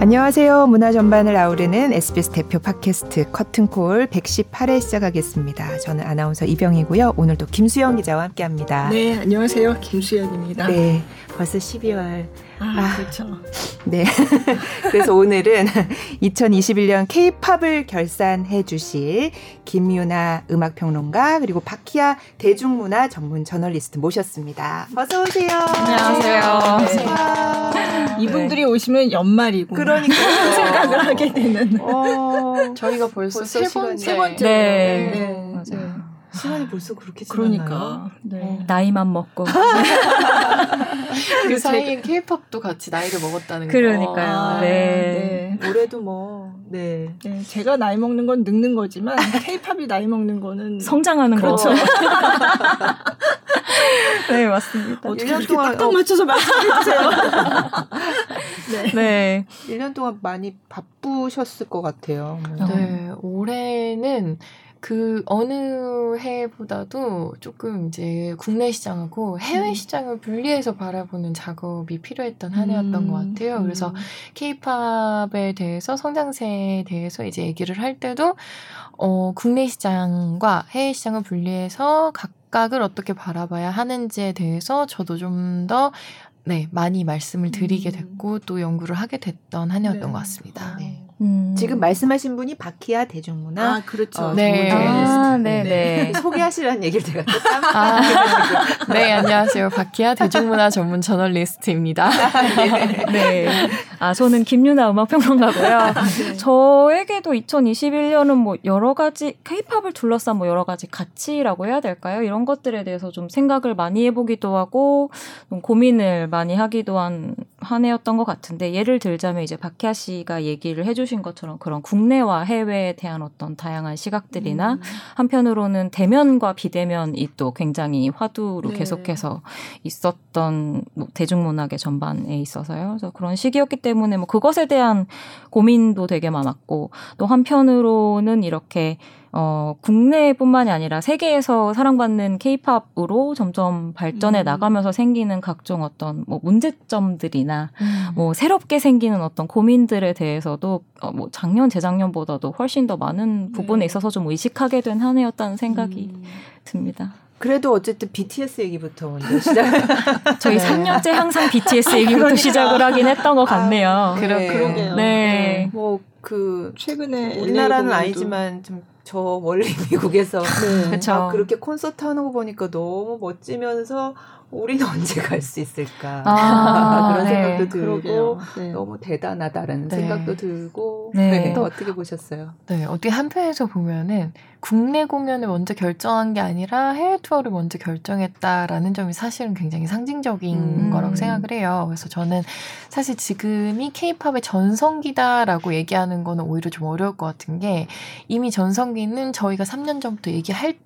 안녕하세요. 문화 전반을 아우르는 SBS 대표 팟캐스트 커튼콜 118회 시작하겠습니다. 저는 아나운서 이병이고요. 오늘도 김수영 기자와 함께합니다. 네, 안녕하세요. 김수영입니다. 네, 벌써 12월. 아, 아 그렇죠. 네. 그래서 오늘은 2021년 K-팝을 결산해 주실 김유나 음악평론가 그리고 박희아 대중문화 전문 저널리스트 모셨습니다. 어서 오세요. 안녕하세요. 네. 이분들이 오시면 연말이고 그러니까 생각을 하게 되는. 어, 저희가 벌써, 벌써 세 번째. 세 번째. 네. 네. 네. 맞아요. 시간이 벌써 그렇게 그러니까. 지났나요? 네. 어. 나이만 먹고. 그 사이에 케이팝도 같이 나이를 먹었다는 거. 그러니까요. 아, 네. 네. 올해도 뭐, 네. 네. 제가 나이 먹는 건 늙는 거지만 케이팝이 나이 먹는 거는 성장하는 그렇죠. 거. 네, 맞습니다. 어떻게 1년 이렇게 동안 딱딱 어. 맞춰서 말씀해 주세요. 네. 네. 1년 동안 많이 바쁘셨을 것 같아요. 뭐. 네, 올해는 그 어느 해보다도 조금 이제 국내 시장하고 해외 음. 시장을 분리해서 바라보는 작업이 필요했던 한 해였던 음. 것 같아요. 그래서 케이팝에 대해서 성장세에 대해서 이제 얘기를 할 때도 어 국내 시장과 해외 시장을 분리해서 각각을 어떻게 바라봐야 하는지에 대해서 저도 좀더 네, 많이 말씀을 드리게 음. 됐고 또 연구를 하게 됐던 한 해였던 네. 것 같습니다. 네. 음. 지금 말씀하신 분이 바키아 대중문화 아, 그렇죠. 어, 네. 아, 저널리스트. 네, 네. 소개하시라는 얘기를 제가 또 깜빡 아, 네, 안녕하세요. 바키아 대중문화 전문 저널리스트입니다. 네. 아, 저는 김유나 음악 평론가고요. 네. 저에게도 2021년은 뭐 여러 가지 케이팝을 둘러싼 뭐 여러 가지 가치라고 해야 될까요? 이런 것들에 대해서 좀 생각을 많이 해 보기도 하고 좀 고민을 많이 하기도 한 한 해였던 것 같은데 예를 들자면 이제 박희아 씨가 얘기를 해 주신 것처럼 그런 국내와 해외에 대한 어떤 다양한 시각들이나 음. 한편으로는 대면과 비대면이 또 굉장히 화두로 네. 계속해서 있었던 뭐 대중문학의 전반에 있어서요. 그래서 그런 시기였기 때문에 뭐 그것에 대한 고민도 되게 많았고 또 한편으로는 이렇게 어, 국내뿐만이 아니라 세계에서 사랑받는 케이팝으로 점점 발전해 음. 나가면서 생기는 각종 어떤 뭐 문제점들이나 음. 뭐 새롭게 생기는 어떤 고민들에 대해서도 어, 뭐 작년 재작년보다도 훨씬 더 많은 부분에 네. 있어서 좀 의식하게 된 한 해였다는 생각이 음. 듭니다. 그래도 어쨌든 BTS 얘기부터 먼저 시작. 저희 네. 3년째 항상 BTS 얘기부터 시작을 하긴 했던 것 같네요. 그러- 네. 그러게요. 네. 뭐그 최근에 우리나라는 아니지만 좀 저 멀리 미국에서 네. 그쵸. 아, 그렇게 콘서트 하는 거 보니까 너무 멋지면서 우리는 언제 갈 수 있을까 아, 그런 네. 생각도 들고. 네. 너무 대단하다라는 네. 생각도 들고 네. 네. 또 어떻게 보셨어요? 네, 어떻게 한편에서 보면은 국내 공연을 먼저 결정한 게 아니라 해외 투어를 먼저 결정했다라는 점이 사실은 굉장히 상징적인 음. 거라고 생각을 해요. 그래서 저는 사실 지금이 케이팝의 전성기다라고 얘기하는 거는 오히려 좀 어려울 것 같은 게 이미 전성기는 저희가 3년 전부터 얘기할 때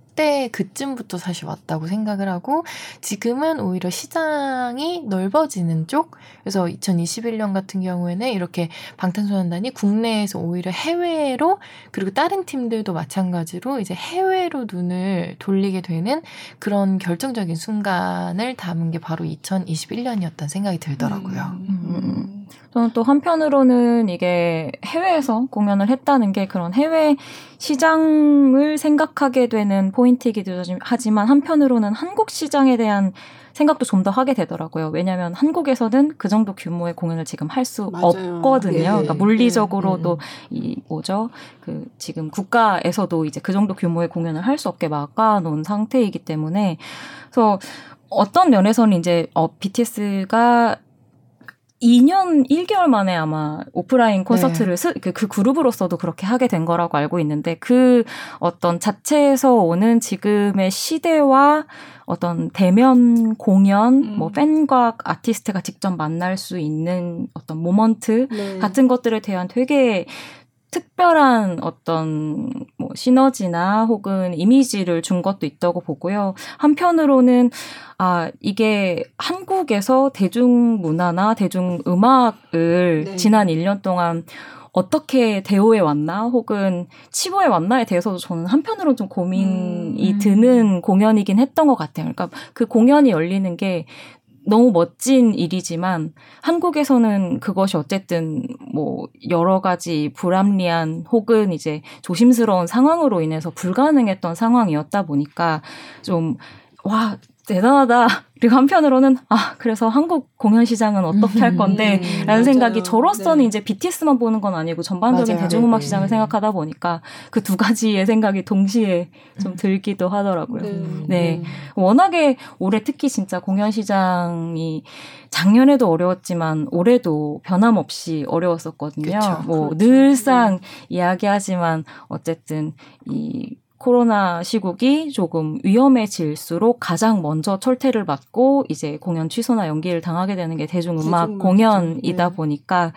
그쯤부터 사실 왔다고 생각을 하고 지금은 오히려 시장이 넓어지는 쪽 그래서 2021년 같은 경우에는 이렇게 방탄소년단이 국내에서 오히려 해외로 그리고 다른 팀들도 마찬가지로 이제 해외로 눈을 돌리게 되는 그런 결정적인 순간을 담은 게 바로 2021년이었다는 생각이 들더라고요. 음. 저는 또 한편으로는 이게 해외에서 공연을 했다는 게 그런 해외 시장을 생각하게 되는 포인트이기도 하지만 한편으로는 한국 시장에 대한 생각도 좀 더 하게 되더라고요. 왜냐하면 한국에서는 그 정도 규모의 공연을 지금 할 수. 없거든요. 네. 그러니까 물리적으로도 네. 이 뭐죠? 그 지금 국가에서도 이제 그 정도 규모의 공연을 할 수 없게 막아놓은 상태이기 때문에 그래서 어떤 면에서는 이제 어, BTS가 2년 1개월 만에 아마 오프라인 콘서트를 스, 그, 그 그룹으로서도 그렇게 하게 된 거라고 알고 있는데 그 어떤 자체에서 오는 지금의 시대와 어떤 대면 공연, 음. 뭐 팬과 아티스트가 직접 만날 수 있는 어떤 모먼트 네. 같은 것들에 대한 되게 특별한 어떤 뭐 시너지나 혹은 이미지를 준 것도 있다고 보고요. 한편으로는 아 이게 한국에서 대중문화나 대중음악을 네. 지난 1년 동안 어떻게 대우해 왔나 혹은 치부해 왔나에 대해서도 저는 한편으로는 좀 고민이 음. 드는 공연이긴 했던 것 같아요. 그러니까 그 공연이 열리는 게 너무 멋진 일이지만 한국에서는 그것이 어쨌든 뭐 여러 가지 불합리한 혹은 이제 조심스러운 상황으로 인해서 불가능했던 상황이었다 보니까 좀 와 대단하다. 그리고 한편으로는 아 그래서 한국 공연 시장은 어떻게 할 건데라는 음, 맞아요. 생각이 저로서는 네. 이제 BTS만 보는 건 아니고 전반적인 맞아요. 대중음악 네. 시장을 생각하다 보니까 그 두 가지의 생각이 동시에 좀 들기도 하더라고요. 네. 네. 워낙에 올해 특히 진짜 공연 시장이 작년에도 어려웠지만 올해도 변함없이 어려웠었거든요. 그쵸. 뭐 그렇죠. 늘상 이야기하지만 어쨌든 이 코로나 시국이 조금 위험해질수록 가장 먼저 철퇴를 받고 이제 공연 취소나 연기를 당하게 되는 게 대중음악. 공연이다 네. 보니까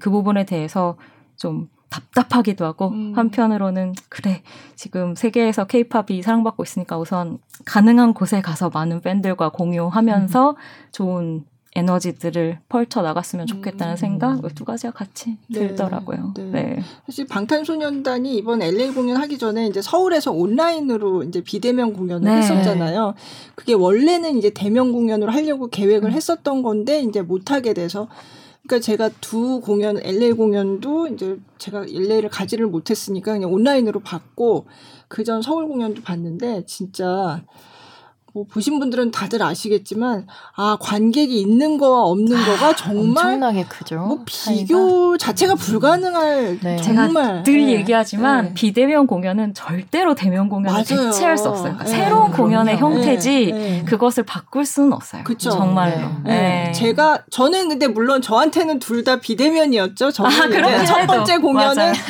그 부분에 대해서 좀 답답하기도 하고 음. 한편으로는 그래 지금 세계에서 케이팝이 사랑받고 있으니까 우선 가능한 곳에 가서 많은 팬들과 공유하면서 좋은 에너지들을 펼쳐 나갔으면 좋겠다는 음. 생각 두 가지가 같이 네. 들더라고요. 네. 네. 사실 방탄소년단이 이번 LA 공연 하기 전에 이제 서울에서 온라인으로 이제 비대면 공연을 네. 했었잖아요. 그게 원래는 이제 대면 공연으로 하려고 음. 계획을 했었던 건데 이제 못 하게 돼서 그러니까 제가 두 공연 LA 공연도 이제 제가 LA를 가지를 못했으니까 그냥 온라인으로 봤고 그전 서울 공연도 봤는데 진짜 뭐 보신 분들은 다들 아시겠지만 아 관객이 있는 거와 없는 거가 정말 엄청나게 크죠. 뭐 차이가. 비교 자체가 불가능할 네. 제가 정말 늘 네. 얘기하지만 네. 비대면 공연은 절대로 대면 공연을 맞아요. 대체할 수 없어요. 그러니까 네. 새로운 그럼요. 공연의 네. 형태지 네. 그것을 바꿀 수는 없어요. 그쵸. 정말로. 네. 네. 네. 제가 저는 근데 물론 저한테는 둘 다 비대면이었죠. 저는 아, 이제 그렇긴 첫. 번째 공연은. 이제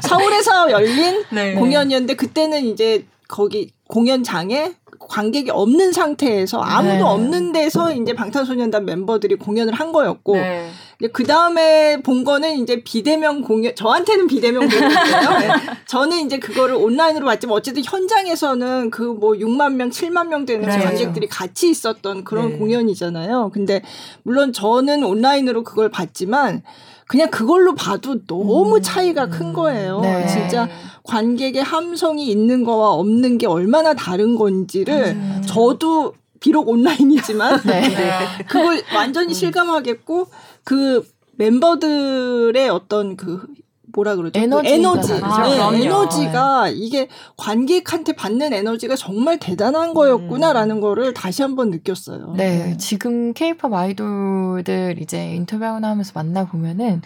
서울에서 열린 네. 공연이었는데 그때는 이제 거기 공연장에 관객이 없는 상태에서 아무도 네. 없는 데서 이제 방탄소년단 멤버들이 공연을 한 거였고 네. 그 다음에 본 거는 이제 비대면 공연, 저한테는 비대면 공연이에요. 네. 저는 이제 그거를 온라인으로 봤지만 어쨌든 현장에서는 그 뭐 6만 명, 7만 명 되는 네. 관객들이 같이 있었던 그런 네. 공연이잖아요. 근데 물론 저는 온라인으로 그걸 봤지만 그냥 그걸로 봐도 너무 음. 차이가 큰 거예요. 네. 진짜 관객의 함성이 있는 거와 없는 게 얼마나 다른 건지를 음. 저도 비록 온라인이지만 네. 그걸 완전히 실감하겠고 그 멤버들의 어떤 그 뭐라 그러죠? 그 에너지. 다르죠. 아, 네. 에너지가 이게 관객한테 받는 에너지가 정말 대단한 거였구나라는 거를 다시 한번 느꼈어요. 네, 지금 케이팝 아이돌들 이제 인터뷰하거나 하면서 만나 보면은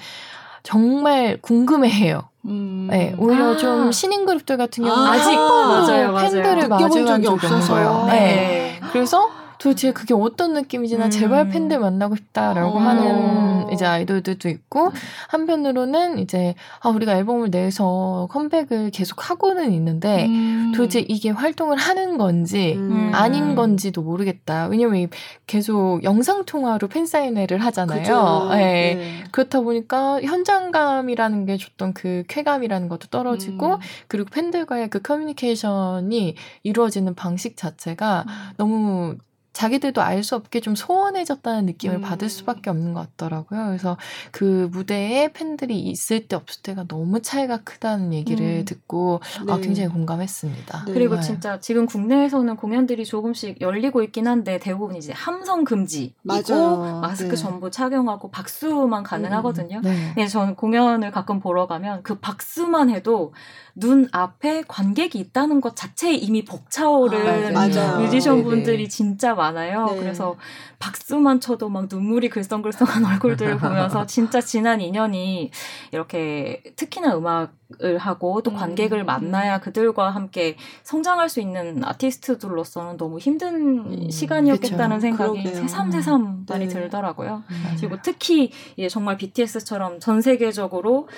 정말 궁금해해요. 음. 네, 오히려 아. 좀 신인 그룹들 같은 경우는 아, 아직 맞아요, 맞아요. 팬들을 느껴본 마주한 적이 적이 없어서. 없어요. 네. 네. 그래서 도대체 그게 어떤 느낌인지 나 제발 음. 팬들 만나고 싶다라고 어. 하는 이제 아이돌들도 있고 한편으로는 이제 아 우리가 앨범을 내서 컴백을 계속 하고는 있는데 음. 도대체 이게 활동을 하는 건지 음. 아닌 건지도 모르겠다. 왜냐면 이 계속 영상 통화로 팬 사인회를 하잖아요. 그죠. 네. 네. 그렇다 보니까 현장감이라는 게 줬던 그 쾌감이라는 것도 떨어지고 음. 그리고 팬들과의 그 커뮤니케이션이 이루어지는 방식 자체가 너무 자기들도 알 수 없게 좀 소원해졌다는 느낌을 음. 받을 수밖에 없는 것 같더라고요. 그래서 그 무대에 팬들이 있을 때 없을 때가 너무 차이가 크다는 얘기를 음. 듣고 아, 네. 굉장히 공감했습니다. 네. 그리고 네. 진짜 지금 국내에서는 공연들이 조금씩 열리고 있긴 한데 대부분 이제 함성 금지이고 맞아요. 마스크 네. 전부 착용하고 박수만 가능하거든요. 네. 네, 저는 공연을 가끔 보러 가면 그 박수만 해도 눈 앞에 관객이 있다는 것 자체에 이미 벅차오른 아, 맞아요. 뮤지션 네네. 분들이 진짜 많아요. 네. 그래서 박수만 쳐도 막 눈물이 글썽글썽한 얼굴들을 보면서 진짜 지난 2년이 이렇게 특히나 음악을 하고 또 음. 관객을 만나야 그들과 함께 성장할 수 있는 아티스트들로서는 너무 힘든 음, 시간이었겠다는 그쵸. 생각이 그러게요. 새삼새삼 많이 네. 들더라고요. 음. 그리고 특히 이제 정말 BTS처럼 전 세계적으로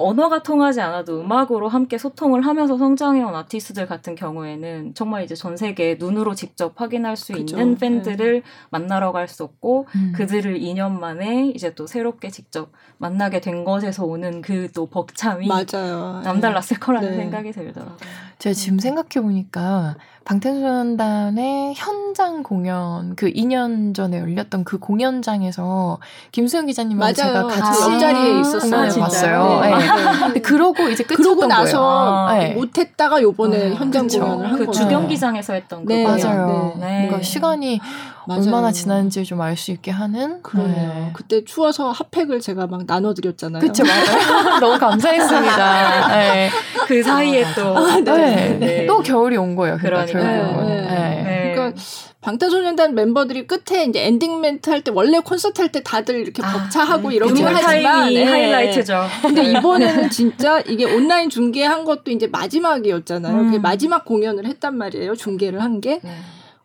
언어가 통하지 않아도 음악으로 함께 소통을 하면서 성장해온 아티스트들 같은 경우에는 정말 이제 전 세계 눈으로 직접 확인할 수 그죠. 있는 팬들을 만나러 갈 수 없고 음. 그들을 2년 만에 이제 또 새롭게 직접 만나게 된 것에서 오는 그 또 벅참이 맞아요. 남달랐을 거라는 네. 생각이 들더라고요. 제가 지금 생각해 보니까 방탄소년단의 현장 공연 그 2년 전에 열렸던 그 공연장에서 김수영 기자님하고 제가 맞아요. 같이 아, 옆자리에 있었어요. 봤어요. 네. 네. 네. 근데 그러고 이제 끝이었던 그러고 나서 거예요. 네. 못했다가 요번에 어, 현장 그쵸. 공연을 한그 거죠. 주경기장에서 했던 그 네. 맞아요. 네. 네. 그러니까 시간이 맞아요. 얼마나 지났는지 좀 알 수 있게 하는 그러네요. 네. 그때 추워서 핫팩을 제가 막 나눠드렸잖아요. 그쵸 맞아요. 너무 감사했습니다. 네. 그 사이에 또 아, 네. 네. 또 겨울이 온 거예요. 그러니까. 네, 네. 네. 그러니까 방탄소년단 멤버들이 끝에 이제 엔딩 멘트 할 때 원래 콘서트 할 때 다들 이렇게 아, 벅차하고 네. 이러긴 음악 하지만 타임이 네. 하이라이트죠. 근데 이번에는 진짜 이게 온라인 중계한 것도 이제 마지막이었잖아요. 음. 그게 마지막 공연을 했단 말이에요. 중계를 한 게. 네.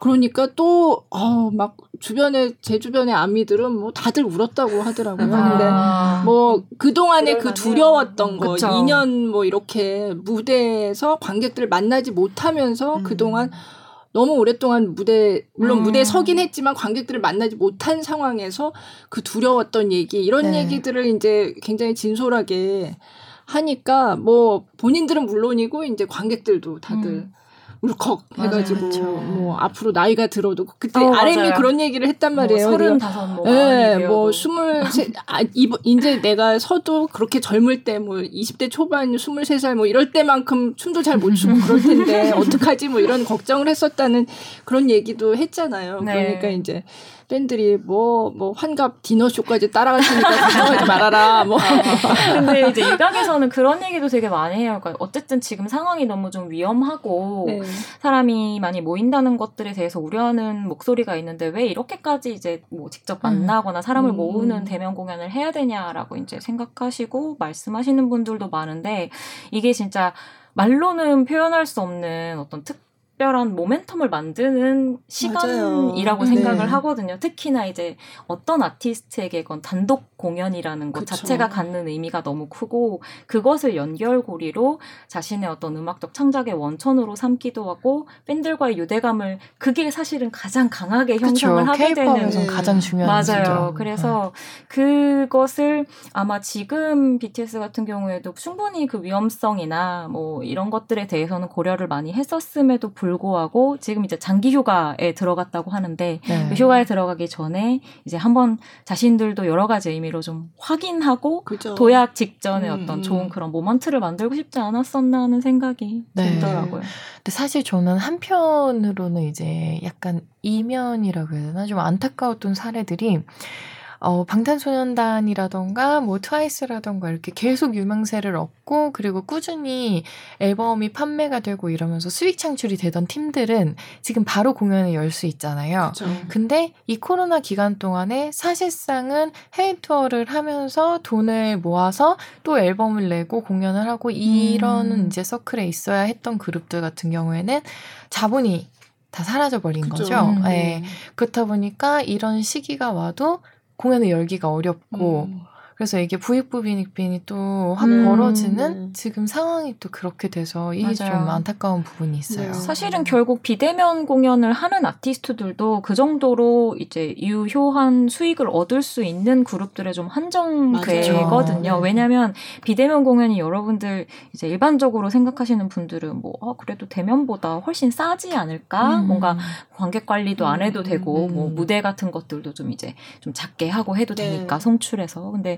그러니까 또, 어, 막, 주변에, 제 주변의 아미들은 뭐 다들 울었다고 하더라고요. 근데 아. 뭐, 그동안에 그. 두려웠던 거, 그쵸. 2년 뭐 이렇게 무대에서 관객들을 만나지 못하면서 음. 그동안 너무 오랫동안 무대, 물론 음. 무대에 서긴 했지만 관객들을 만나지 못한 상황에서 그 두려웠던 얘기, 이런 네. 얘기들을 이제 굉장히 진솔하게 하니까 뭐 본인들은 물론이고 이제 관객들도 다들 음. 울컥 맞아요. 해가지고 그쵸. 뭐 앞으로 나이가 들어도 그때 어, RM이 맞아요. 그런 얘기를 했단 말이에요. 뭐 서른다섯 뭐 예, 뭐 되어도. 스물세 아 이번 이제 내가 서도 그렇게 젊을 때 뭐 20대 초반 23살 뭐 이럴 때만큼 춤도 잘 못 추고 그럴 텐데 어떡하지 뭐 이런 걱정을 했었다는 그런 얘기도 했잖아요. 네. 그러니까 이제 팬들이 뭐 뭐 환갑 디너 쇼까지 따라가시니까 걱정하지 말아라. 뭐 근데 이제 일각에서는 그런 얘기도 되게 많이 해요. 그러니까 어쨌든 지금 상황이 너무 좀 위험하고 네. 사람이 많이 모인다는 것들에 대해서 우려하는 목소리가 있는데 왜 이렇게까지 이제 뭐 직접 만나거나 사람을 음. 모으는 대면 공연을 해야 되냐라고 이제 생각하시고 말씀하시는 분들도 많은데 이게 진짜 말로는 표현할 수 없는 어떤 특 별한 모멘텀을 만드는 시간이라고 맞아요. 생각을 네. 하거든요. 특히나 이제 어떤 아티스트에게건 단독 공연이라는 것 그쵸. 자체가 갖는 의미가 너무 크고 그것을 연결고리로 자신의 어떤 음악적 창작의 원천으로 삼기도 하고 팬들과의 유대감을 그게 사실은 가장 강하게 그쵸. 형성을 하게 되는 K-팝에서 네. 가장 중요한 맞아요. 거죠. 그래서 그것을 아마 지금 BTS 같은 경우에도 충분히 그 위험성이나 뭐 이런 것들에 대해서는 고려를 많이 했었음에도 불구하고 지금 이제 장기 휴가에 들어갔다고 하는데 네. 그 휴가에 들어가기 전에 이제 한번 자신들도 여러 가지 의미로 좀 확인하고 그죠. 도약 직전에 음, 어떤 음. 좋은 그런 모먼트를 만들고 싶지 않았었나 하는 생각이 네. 들더라고요. 근데 사실 저는 한편으로는 이제 약간 이면이라고 해야 되나 좀 안타까웠던 사례들이 어, 방탄소년단이라던가 뭐 트와이스라던가 이렇게 계속 유명세를 얻고 그리고 꾸준히 앨범이 판매가 되고 이러면서 수익 창출이 되던 팀들은 지금 바로 공연을 열 수 있잖아요. 그죠. 근데 이 코로나 기간 동안에 사실상은 해외 투어를 하면서 돈을 모아서 또 앨범을 내고 공연을 하고 이런 음. 이제 서클에 있어야 했던 그룹들 같은 경우에는 자본이 다 사라져 버린. 거죠. 음. 예. 그렇다 보니까 이런 시기가 와도 공연을 열기가 어렵고 음. 그래서 이게 부익부 빈익빈이 또확 음. 벌어지는 네. 지금 상황이 또 그렇게 돼서 이게 맞아요. 좀 안타까운 부분이 있어요. 네. 사실은 결국 비대면 공연을 하는 아티스트들도 그 정도로 이제 유효한 수익을 얻을 수 있는 그룹들에 좀 한정되거든요. 맞아요. 왜냐하면 비대면 공연이 여러분들 이제 일반적으로 생각하시는 분들은 뭐 아, 그래도 대면보다 훨씬 싸지 않을까? 음. 뭔가 관객 관리도 안 해도 음, 되고 음. 뭐 무대 같은 것들도 좀 이제 좀 작게 하고 해도 네. 되니까 송출해서 근데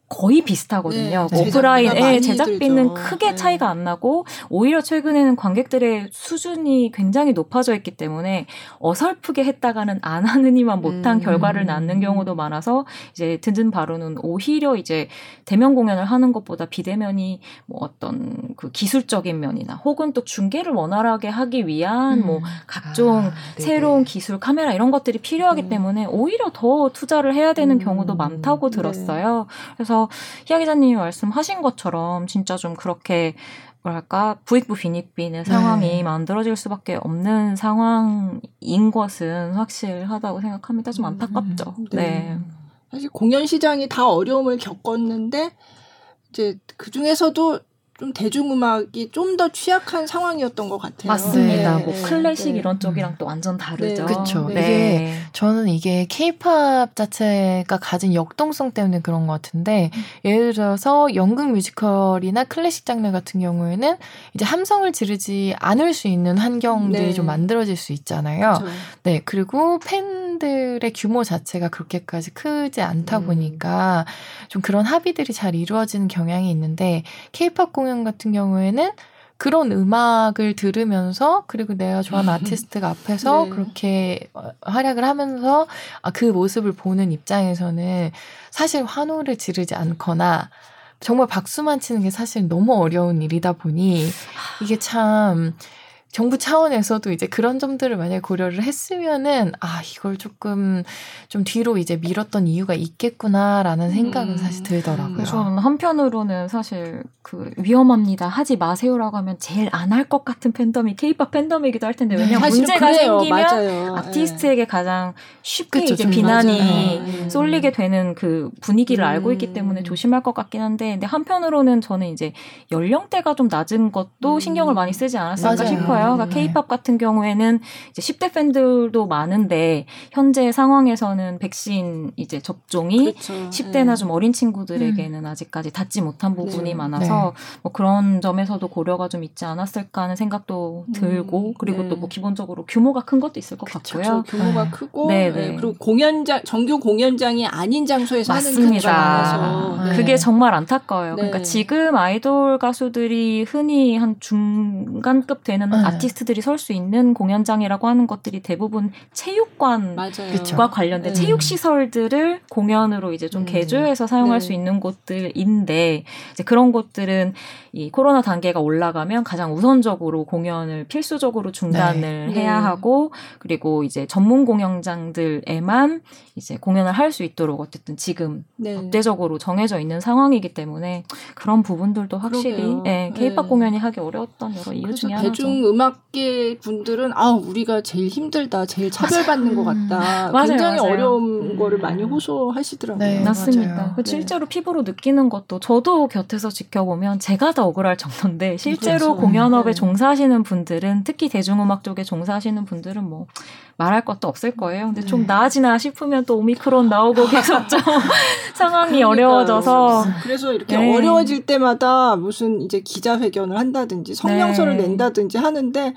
거의 비슷하거든요. 네, 오프라인의 많이 제작비는 들죠. 크게 네. 차이가 안 나고 오히려 최근에는 관객들의 수준이 굉장히 높아져 있기 때문에 어설프게 했다가는 안 하느니만 못한 음. 결과를 낳는 경우도 많아서 이제 듣는 바로는 오히려 이제 대면 공연을 하는 것보다 비대면이 뭐 어떤 그 기술적인 면이나 혹은 또 중계를 원활하게 하기 위한 음. 뭐 각종 아. 새로운 기술 카메라 이런 것들이 필요하기 음. 때문에 오히려 더 투자를 해야 되는 음. 경우도 많다고 네. 들었어요. 그래서 희아 기자님이 말씀하신 것처럼 진짜 좀 그렇게 뭐랄까 부익부 빈익빈의 상황이 네. 만들어질 수밖에 없는 상황인 것은 확실하다고 생각합니다. 좀 음, 안타깝죠. 네. 네. 사실 공연 시장이 다 어려움을 겪었는데 이제 그 중에서도 좀 대중음악이 좀 더 취약한 상황이었던 것 같아요. 맞습니다. 네, 뭐 네, 클래식 네. 이런 쪽이랑 또 완전 다르죠. 네, 그쵸. 네. 이게 저는 이게 케이팝 자체가 가진 역동성 때문에 그런 것 같은데 예를 들어서 연극 뮤지컬이나 클래식 장르 같은 경우에는 이제 함성을 지르지 않을 수 있는 환경들이 네. 좀 만들어질 수 있잖아요. 그렇죠. 네 그리고 팬들의 규모 자체가 그렇게까지 크지 않다 음. 보니까 좀 그런 합의들이 잘 이루어지는 경향이 있는데 케이팝 공연 같은 경우에는 그런 음악을 들으면서 그리고 내가 좋아하는 아티스트가 앞에서 네. 그렇게 어, 활약을 하면서 아, 그 모습을 보는 입장에서는 사실 환호를 지르지 않거나 정말 박수만 치는 게 사실 너무 어려운 일이다 보니 이게 참 정부 차원에서도 이제 그런 점들을 만약에 고려를 했으면은 아 이걸 조금 좀 뒤로 이제 밀었던 이유가 있겠구나라는 생각은 음. 사실 들더라고요. 저는 한편으로는 사실 그 위험합니다 하지 마세요라고 하면 제일 안 할 것 같은 팬덤이 케이팝 팬덤이기도 할 텐데 왜냐면 사실은 문제가 그래요. 생기면 맞아요. 아티스트에게 가장 쉽게 그쵸, 이제 좀 비난이 맞아요. 쏠리게 되는 그 분위기를 음. 알고 있기 때문에 조심할 것 같긴 한데 근데 한편으로는 저는 이제 연령대가 좀 낮은 것도 음. 신경을 많이 쓰지 않았을까 맞아요. 싶어요. 그러니까 네. 케이팝 같은 경우에는 이제 10대 팬들도 많은데 현재 상황에서는 백신 이제 접종이 그렇죠. 10대나 네. 좀 어린 친구들에게는 아직까지 닿지 못한 부분이 네. 많아서 뭐 그런 점에서도 고려가 좀 있지 않았을까 하는 생각도 음, 들고 그리고 네. 또뭐 기본적으로 규모가 큰 것도 있을 것 그쵸, 같고요. 규모가 네. 크고 네, 네, 네. 그리고 공연장 정규 공연장이 아닌 장소에서 하는 경우가 맞습니다. 많아서 네. 그게 정말 안타까워요. 네. 그러니까 지금 아이돌 가수들이 흔히 한 중간급 되는 네. 아티스트들이 설 수 있는 공연장이라고 하는 것들이 대부분 체육관 맞아요. 그쵸. 과 관련된 네. 체육 시설들을 공연으로 이제 좀 음. 개조해서 사용할 네. 수 있는 곳들인데 이제 그런 곳들은 이 코로나 단계가 올라가면 가장 우선적으로 공연을 필수적으로 중단을 네. 해야 네. 하고 그리고 이제 전문 공연장들에만 이제 공연을 할 수 있도록 어쨌든 지금 네. 법대적으로 정해져 있는 상황이기 때문에 그런 부분들도 확실히 그러게요. 예, 케이팝 네. 공연이 하기 어려웠던 여러 이유 중에 하나죠. 대중 음악계 분들은 아 우리가 제일 힘들다, 제일 차별받는 것 같다. 음. 맞아요, 굉장히 맞아요. 어려운 음. 거를 많이 호소하시더라고요. 네, 맞습니다. 맞아요. 그 네. 실제로 피부로 느끼는 것도 저도 곁에서 지켜보면 제가 더 억울할 정도인데 실제로 그렇죠. 공연업에 네. 종사하시는 분들은 특히 대중음악 쪽에 종사하시는 분들은 뭐 말할 것도 없을 거예요. 근데 좀 네. 나아지나 싶으면 또 오미크론 나오고 계속 좀 상황이 그러니까요. 어려워져서 그래서 이렇게 네. 어려워질 때마다 무슨 이제 기자회견을 한다든지 성명서를 네. 낸다든지 하는데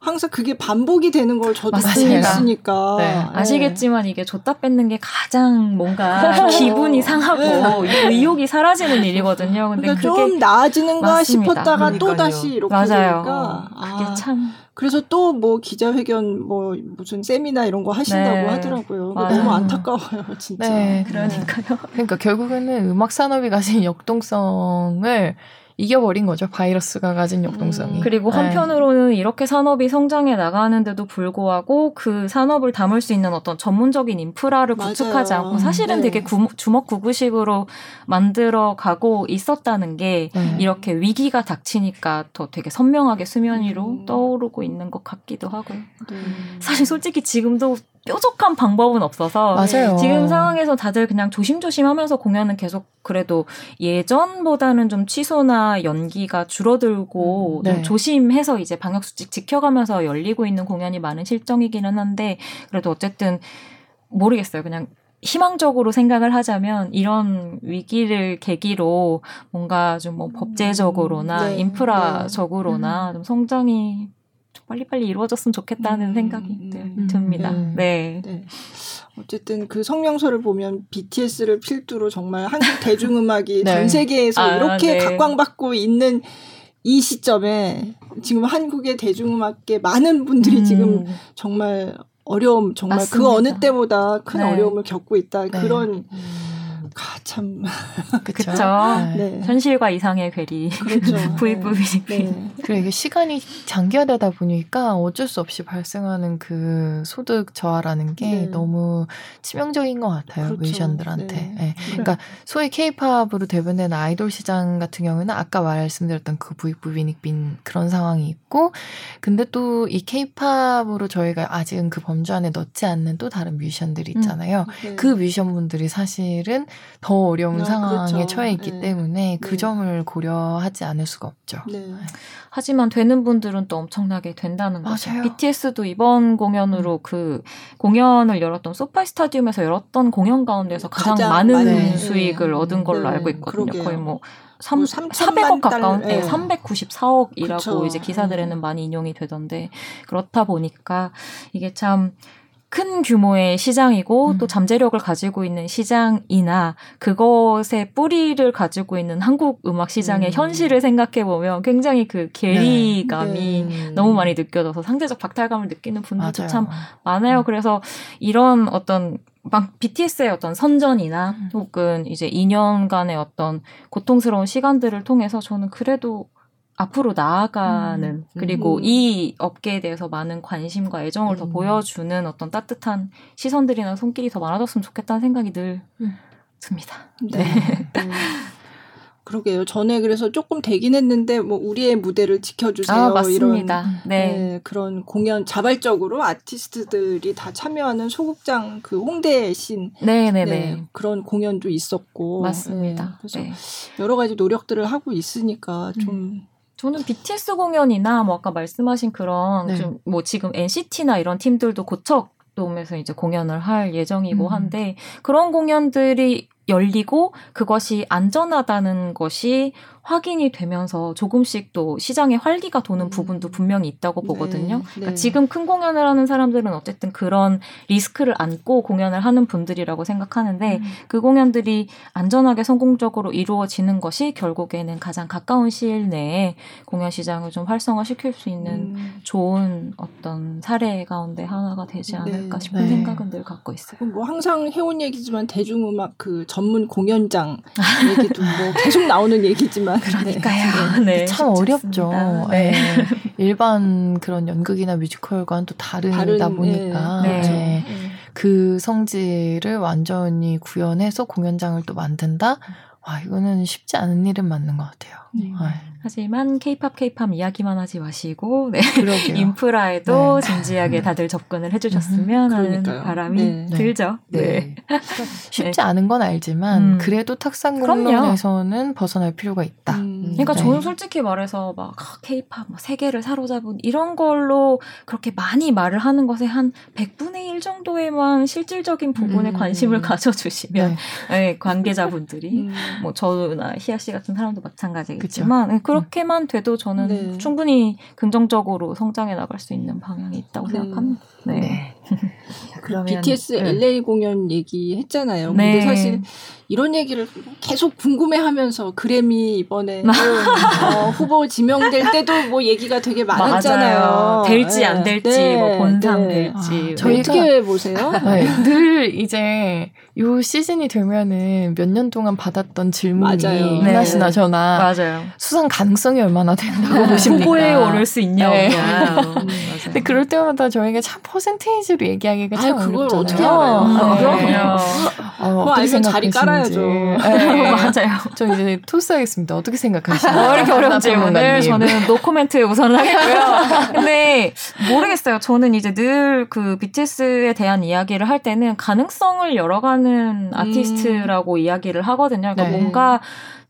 항상 그게 반복이 되는 걸 저도 있으니까 네. 네. 아시겠지만 이게 줬다 뺏는 게 가장 뭔가 기분이 상하고 네. 의욕이 사라지는 일이거든요. 근데 그러니까 그게 좀 나아지는가 맞습니다. 싶었다가 또 그러니까요. 다시 이렇게 맞아요. 되니까 그게 아, 참 그래서 또 뭐 기자회견 뭐 무슨 세미나 이런 거 하신다고 네. 하더라고요. 맞아요. 너무 안타까워요, 진짜. 네. 그러니까요. 그러니까 결국에는 음악 산업이 가진 역동성을 이겨버린 거죠. 바이러스가 가진 역동성이. 음. 그리고 네. 한편으로는 이렇게 산업이 성장해 나가는데도 불구하고 그 산업을 담을 수 있는 어떤 전문적인 인프라를 맞아요. 구축하지 않고 사실은 네. 되게 구, 주먹구구식으로 만들어 가고 있었다는 게 네. 이렇게 위기가 닥치니까 더 되게 선명하게 수면 위로 음. 떠오르고 있는 것 같기도 하고요. 네. 사실 솔직히 지금도 뾰족한 방법은 없어서 맞아요. 지금 상황에서 다들 그냥 조심조심 하면서 공연은 계속 그래도 예전보다는 좀 취소나 연기가 줄어들고 음, 네. 좀 조심해서 이제 방역 수칙 지켜가면서 열리고 있는 공연이 많은 실정이기는 한데 그래도 어쨌든 모르겠어요. 그냥 희망적으로 생각을 하자면 이런 위기를 계기로 뭔가 좀 뭐 법제적으로나 네, 인프라적으로나 좀 성장이 좀 빨리빨리 이루어졌으면 좋겠다는 음, 생각이 들- 음, 듭니다. 음. 네. 네. 어쨌든 그 성명서를 보면 BTS를 필두로 정말 한국 대중음악이 네. 전 세계에서 아, 이렇게 네. 각광받고 있는 이 시점에 지금 한국의 대중음악계 많은 분들이 음. 지금 정말 어려움 정말 맞습니다. 그 어느 때보다 큰 네. 어려움을 겪고 있다 네. 그런 음, 아, 참 그쵸. 그쵸. 네. 현실과 이상의 괴리. 그렇죠. 부익부익. 네. 그리고 이게 시간이 장기화되다 보니까 어쩔 수 없이 발생하는 그 소득 저하라는 게 네. 너무 치명적인 것 같아요 그렇죠. 뮤지션들한테. 네. 예. 그러니까 소위 케이팝으로 대변되는 아이돌 시장 같은 경우에는 아까 말씀드렸던 그 부익부빈익빈 그런 상황이 있고, 근데 또 이 케이팝으로 저희가 아직은 그 범주 안에 넣지 않는 또 다른 뮤지션들이 있잖아요. 네. 그 뮤지션분들이 사실은 더 어려운 아, 상황에 그렇죠. 처해 있기 네. 때문에 그 네. 점을 고려하지 않을 수가 없죠. 네. 하지만 되는 분들은 또 엄청나게 된다는 거죠. 맞아요. BTS도 이번 공연으로 그 공연을 열었던 소파이 스타디움에서 열었던 공연 가운데서 가장, 가장 많은 많은, 수익을 네. 얻은 걸로 네. 알고 있거든요. 그러게요. 거의 뭐 3, 뭐 400억 가까운, 달러, 네, 예. 394억이라고 그쵸. 이제 기사들에는 많이 인용이 되던데 그렇다 보니까 이게 참 큰 규모의 시장이고 음. 또 잠재력을 가지고 있는 시장이나 그것의 뿌리를 가지고 있는 한국 음악 시장의 음. 현실을 생각해 보면 굉장히 그 괴리감이 음. 너무 많이 느껴져서 상대적 박탈감을 느끼는 분들도 맞아요. 참 많아요. 그래서 이런 어떤 막 BTS의 어떤 선전이나 음. 혹은 이제 2년간의 어떤 고통스러운 시간들을 통해서 저는 그래도 앞으로 나아가는 음. 그리고 음. 이 업계에 대해서 많은 관심과 애정을 더 음. 보여주는 어떤 따뜻한 시선들이나 손길이 더 많아졌으면 좋겠다는 생각이 늘 음. 듭니다. 네. 음. 그러게요. 전에 그래서 조금 되긴 했는데 뭐 우리의 무대를 지켜주세요. 아 맞습니다. 이런 네. 네, 그런 공연 자발적으로 아티스트들이 다 참여하는 소극장 그 홍대 신 네 네네. 네, 그런 공연도 있었고 네, 맞습니다. 그래서 네. 여러 가지 노력들을 하고 있으니까 음. 좀 저는 BTS 공연이나 뭐 아까 말씀하신 그런 네. 좀뭐 지금 NCT나 이런 팀들도 고척 돔에서 이제 공연을 할 예정이고 음. 한데 그런 공연들이 열리고 그것이 안전하다는 것이 확인이 되면서 조금씩 또 시장에 활기가 도는 음. 부분도 분명히 있다고 보거든요. 네, 그러니까 네. 지금 큰 공연을 하는 사람들은 어쨌든 그런 리스크를 안고 공연을 하는 분들이라고 생각하는데 음. 그 공연들이 안전하게 성공적으로 이루어지는 것이 결국에는 가장 가까운 시일 내에 공연 시장을 좀 활성화시킬 수 있는 음, 좋은 어떤 사례 가운데 하나가 되지 않을까 네. 싶은 네. 생각은 늘 갖고 있어요. 뭐 항상 해온 얘기지만 대중음악 그 전문 공연장 얘기도 뭐 계속 나오는 얘기지만 그러니까요. 네, 참 쉽지 어렵죠. 않습니다. 네. 일반 그런 연극이나 뮤지컬과는 또 다르다 다른, 보니까 네. 그렇죠. 네. 네. 그 성질을 완전히 구현해서 공연장을 또 만든다. 와 이거는 쉽지 않은 일은 맞는 것 같아요. 네. 네. 하지만 케이팝 케이팝 이야기만 하지 마시고 네. 인프라에도 네. 진지하게 다들 접근을 해주셨으면 하는. 바람이 네. 들죠. 네. 쉽지 않은 건 알지만 음. 그래도 탁상. 공론에서는 벗어날 필요가 있다. 음. 그러니까 네. 저는 솔직히 말해서 막 케이팝 뭐 세계를 사로잡은 이런 걸로 그렇게 많이 말을 하는 것에 한 100분의 1 정도에만 실질적인 부분에 음. 관심을 가져주시면 네. 네, 관계자분들이 음. 뭐 저나 희아 씨 같은 사람도 마찬가지겠지만 네, 그렇게만 돼도 저는 네. 충분히 긍정적으로 성장해 나갈 수 있는 방향이 있다고 네. 생각합니다. 네. 네. 그러면 BTS 네. LA 공연 얘기했잖아요. 네. 근데 사실 이런 얘기를 계속 궁금해하면서 그래미 이번에 네. 어, 후보 지명될 때도 뭐 얘기가 되게 많았잖아요. 맞아요. 될지 네. 안 될지 네. 뭐 본상 네. 될지 아, 저희가- 어떻게 보세요? 네. 늘 이제 요 시즌이 되면은 몇 년 동안 받았던 질문이 네. 저나 맞아요. 수상 가능성이 얼마나 된다고 보십니까? 후보에 오를 수 있냐 네. 없냐. 맞아요. 근데 그럴 때마다 저희가 참 퍼센테이지로 얘기하기가 참 아유, 그걸 어렵잖아요. 어떻게 알아요? 음, 아, 그럼요. 네. 어, 그거 어떻게 알면 자리. 깔아야죠. 네. 맞아요. 저 이제 토스하겠습니다. 어떻게 생각하시나요? 어, 이렇게 어려운지 오늘 평론가님. 저는 노코멘트 우선 하겠고요. 근데 모르겠어요. 저는 이제 늘 그 BTS에 대한 이야기를 할 때는 가능성을 열어가는 아티스트라고 이야기를 하거든요. 그러니까 네. 뭔가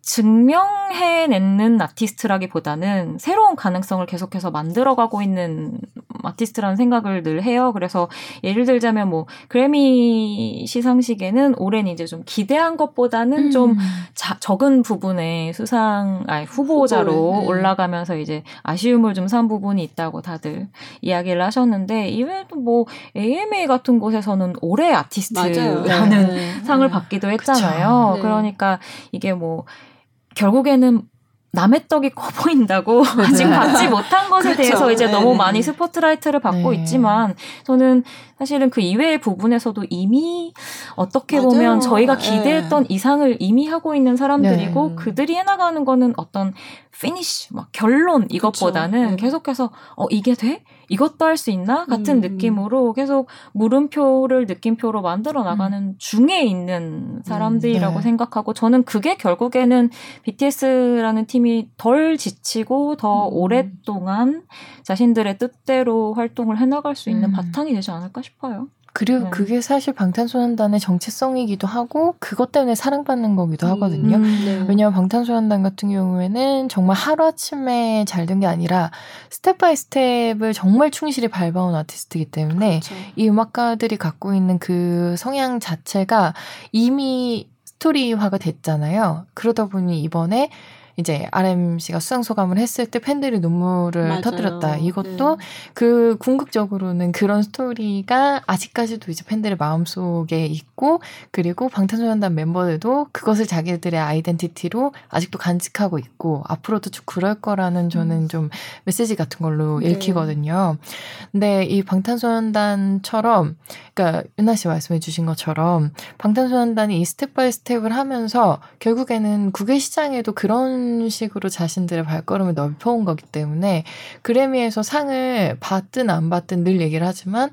증명해내는 아티스트라기보다는 새로운 가능성을 계속해서 만들어가고 있는 아티스트라는 생각을 늘 해요. 그래서 예를 들자면 뭐 그래미 시상식에는 올해는 이제 좀 기대한 것보다는 음. 좀 자, 적은 부분에 수상 아니 후보자로 후보에, 네. 올라가면서 이제 아쉬움을 좀 산 부분이 있다고 다들 이야기를 하셨는데 이외에도 뭐 AMA 같은 곳에서는 올해. 아티스트라는 네. 상을 네. 받기도 했잖아요. 네. 그러니까 이게 뭐 결국에는 남의 떡이 커 보인다고 아직 받지 못한 것에 그렇죠. 대해서 이제 네, 너무 네. 많이 스포트라이트를 받고 네. 있지만 저는 사실은 그 이외의 부분에서도 이미 어떻게 맞아요. 보면 저희가 네. 기대했던 이상을 이미 하고 있는 사람들이고 네. 그들이 해나가는 거는 어떤 finish, 막 결론 이것보다는 네. 계속해서 어 이게 돼? 이것도 할 수 있나? 같은 음. 느낌으로 계속 물음표를 느낌표로 만들어 나가는 중에 있는 사람들이라고 네. 생각하고 저는 그게 결국에는 BTS라는 팀이 덜 지치고 더 음. 오랫동안 자신들의 뜻대로 활동을 해나갈 수 있는 음. 바탕이 되지 않을까 싶어요. 그리고 네. 그게 사실 방탄소년단의 정체성이기도 하고 그것 때문에 사랑받는 거기도 하거든요. 음, 음. 네. 왜냐하면 방탄소년단 같은 경우에는 정말 하루아침에 잘 된 게 아니라 step by step을 정말 충실히 밟아온 아티스트이기 때문에 그렇죠. 이 음악가들이 갖고 있는 그 성향 자체가 이미 스토리화가 됐잖아요. 그러다 보니 이번에 이제 RM 씨가 수상 소감을 했을 때 팬들이 눈물을 맞아요. 터뜨렸다. 이것도 네. 그 궁극적으로는 그런 스토리가 아직까지도 이제 팬들의 마음속에 있고 그리고 방탄소년단 멤버들도 그것을 자기들의 아이덴티티로 아직도 간직하고 있고 앞으로도 쭉 그럴 거라는 저는 좀 메시지 같은 걸로 네. 읽히거든요. 근데 이 방탄소년단처럼 그러니까 윤나 씨 말씀해 주신 것처럼 방탄소년단이 이 step by step을 하면서 결국에는 국외 시장에도 그런 식으로 자신들의 발걸음을 넓혀온 거기 때문에 그래미에서 상을 받든 안 받든 늘 얘기를 하지만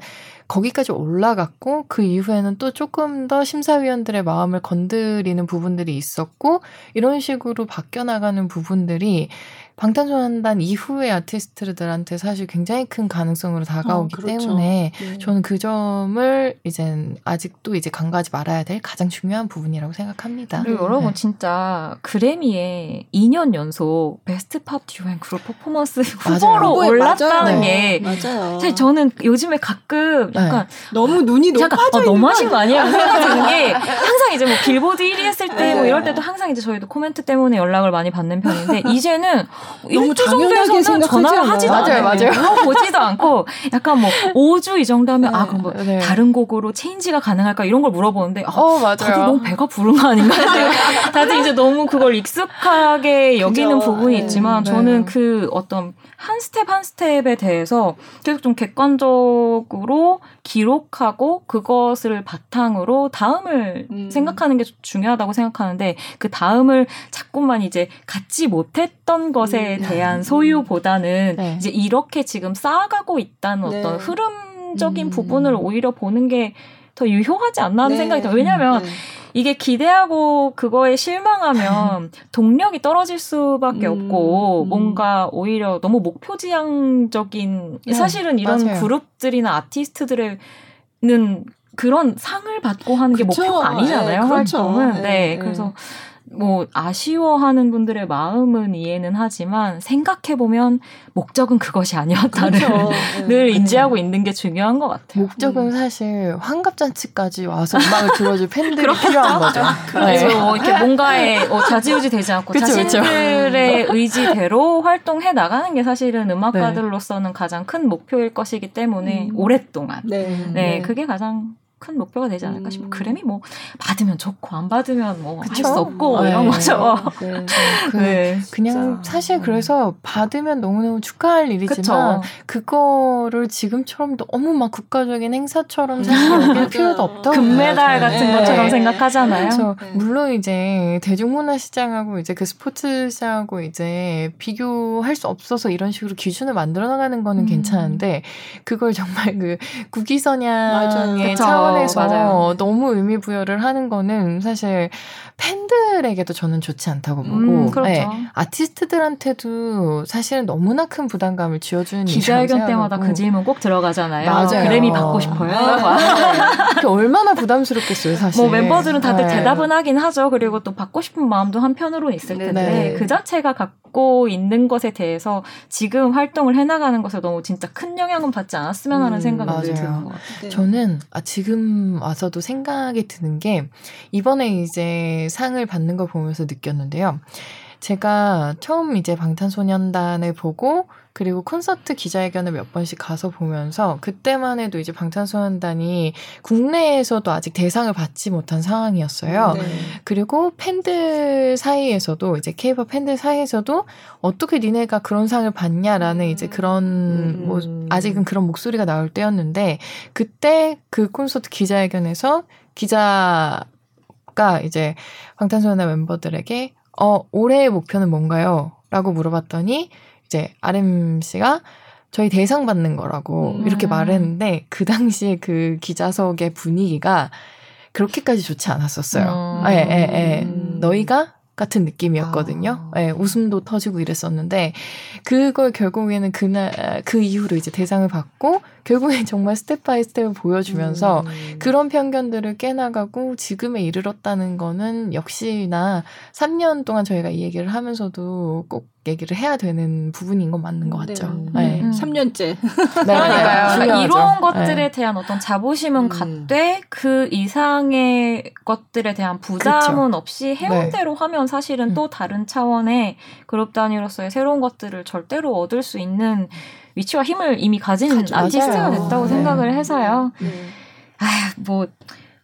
거기까지 올라갔고 그 이후에는 또 조금 더 심사위원들의 마음을 건드리는 부분들이 있었고 이런 식으로 바뀌어 나가는 부분들이 방탄소년단 이후의 아티스트들한테 사실 굉장히 큰 가능성으로 다가오기 어, 그렇죠. 때문에 네. 저는 그 점을 이젠 아직도 이제 간과하지 말아야 될 가장 중요한 부분이라고 생각합니다. 그리고 네. 여러분 진짜 그래미에 2년 연속 Best Pop Duo and Group Performance 후보로 후보에 올랐다는 맞아요. 게 맞아요. 사실 저는 요즘에 가끔 약간 너무 눈이 빠져 어, 있는 너무 거 하신 거 아니에요? 아니에요? 생각이 드는 게 항상 이제 뭐 빌보드 1위 했을 때뭐 네. 이럴 때도 항상 이제 저희도 코멘트 때문에 연락을 많이 받는 편인데 이제는 너무 당연하게 생각하지 않아요? 하지도 맞아요, 않아요. 맞아요. 물어보지도 않고 약간 뭐 5주 이 정도 하면 아 네. 그럼 뭐 네. 다른 곡으로 change가 가능할까 이런 걸 물어보는데 아, 어 다들 맞아요. 너무 배가 부른 거 아닌가? 다들 이제 너무 그걸 익숙하게 여기는 그죠. 부분이 네. 있지만 네. 저는 그 어떤 한 스텝 한 step에 대해서 계속 좀 객관적으로 기록하고 그것을 바탕으로 다음을 음. 생각하는 게 중요하다고 생각하는데 그 다음을 자꾸만 이제 갖지 못했던 것에 음. 대한 소유보다는 네. 이제 이렇게 지금 쌓아가고 있다는 네. 어떤 흐름적인 음. 부분을 오히려 보는 게 더 유효하지 않나 하는 네. 생각이 들어요. 왜냐하면 네. 이게 기대하고 그거에 실망하면 동력이 떨어질 수밖에 음, 없고 음. 뭔가 오히려 너무 목표지향적인 네, 사실은 이런 맞아요. 그룹들이나 아티스트들은 그런 상을 받고 하는 게 그쵸. 목표가 아니잖아요 네, 그렇죠. 활동은 네, 네, 네. 그래서 뭐 아쉬워하는 분들의 마음은 이해는 하지만 생각해 보면 목적은 그것이 아니었다를 그렇죠. 네. 늘 인지하고 있는 게 중요한 것 같아요. 목적은 음. 사실 환갑잔치까지 와서 음악을 들어줄 팬들이 필요한 거죠. 그래서 네. 뭐 이렇게 뭔가에 어, 좌지우지 되지 않고 그쵸, 그쵸. 자신들의 의지대로 활동해 나가는 게 사실은 음악가들로서는 가장 큰 목표일 것이기 때문에 음. 오랫동안 네. 네, 그게 가장 큰 목표가 되지 않을까 음. 싶어요. 그래미 뭐 받으면 좋고 안 받으면 뭐 할? 수 없고 네. 이런 거죠. 네. 그 네. 그냥 진짜. 사실 그래서 받으면 너무너무 축하할 일이지만 그쵸. 그거를 지금처럼 너무 막 국가적인 행사처럼 맞아요. 필요도 없다고 금메달 네. 같은 네. 것처럼 생각하잖아요. 그래서 네. 물론 이제 대중문화 시장하고 이제 그 스포츠 시장하고 이제 비교할 수 없어서 이런 식으로 기준을 만들어 나가는 거는 음. 괜찮은데 그걸 정말 그 국기선양의. 그쵸. 차원에서 맞아요. 너무 의미 부여를 하는 거는 사실 팬들에게도 저는 좋지 않다고 보고 음, 그렇죠. 네, 아티스트들한테도 사실은 너무나 큰 부담감을 쥐어주는 기자회견 때마다 그 질문 꼭 들어가잖아요. 맞아요. 그래미 받고 싶어요. 그게 얼마나 부담스럽겠어요 사실 뭐 멤버들은 다들 네. 대답은 하긴 하죠. 그리고 또 받고 싶은 마음도 한편으로는 있을 텐데 네. 그 자체가 갖고 있는 것에 대해서 지금 활동을 해나가는 것에 너무 진짜 큰 영향은 받지 않았으면 하는 음, 생각이. 드는 것 같아요. 네. 저는 아, 지금 와서도 생각이 드는 게 이번에 이제 상을 받는 걸 보면서 느꼈는데요. 제가 처음 이제 방탄소년단을 보고 그리고 콘서트 기자회견을 몇 번씩 가서 보면서 그때만 해도 이제 방탄소년단이 국내에서도 아직 대상을 받지 못한 상황이었어요. 네. 그리고 팬들 사이에서도 이제 케이팝 팬들 사이에서도 어떻게 니네가 그런 상을 받냐라는 이제 그런 음. 뭐 아직은 그런 목소리가 나올 때였는데 그때 그 콘서트 기자회견에서 기자 가 이제 방탄소년단 멤버들에게 어 올해의 목표는 뭔가요? 라고 물어봤더니 이제 RM 씨가 저희 대상 받는 거라고 음. 이렇게 말했는데 그 당시에 그 기자석의 분위기가 그렇게까지 좋지 않았었어요. 음. 예, 예, 예. 음. 너희가 같은 느낌이었거든요. 아. 예, 웃음도 터지고 이랬었는데 그걸 결국에는 그날 그 이후로 이제 대상을 받고 결국엔 정말 step by step을 보여주면서 음. 그런 편견들을 깨나가고 지금에 이르렀다는 거는 역시나 3년 동안 저희가 이 얘기를 하면서도 꼭 얘기를 해야 되는 부분인 건 맞는 것 같죠. 네. 네. 음. 3년째. 네. 그러니까요. 그러니까. 이런 것들에 네. 대한 어떤 자부심은 음. 갖되 그 이상의 것들에 대한 부담은 없이 해온 네. 대로 하면 사실은 음. 또 다른 차원의 그룹 단위로서의 새로운 것들을 절대로 얻을 수 있는 위치와 힘을 이미 가진 가져- 아티스트가 맞아요. 됐다고 네. 생각을 해서요. 네. 아, 뭐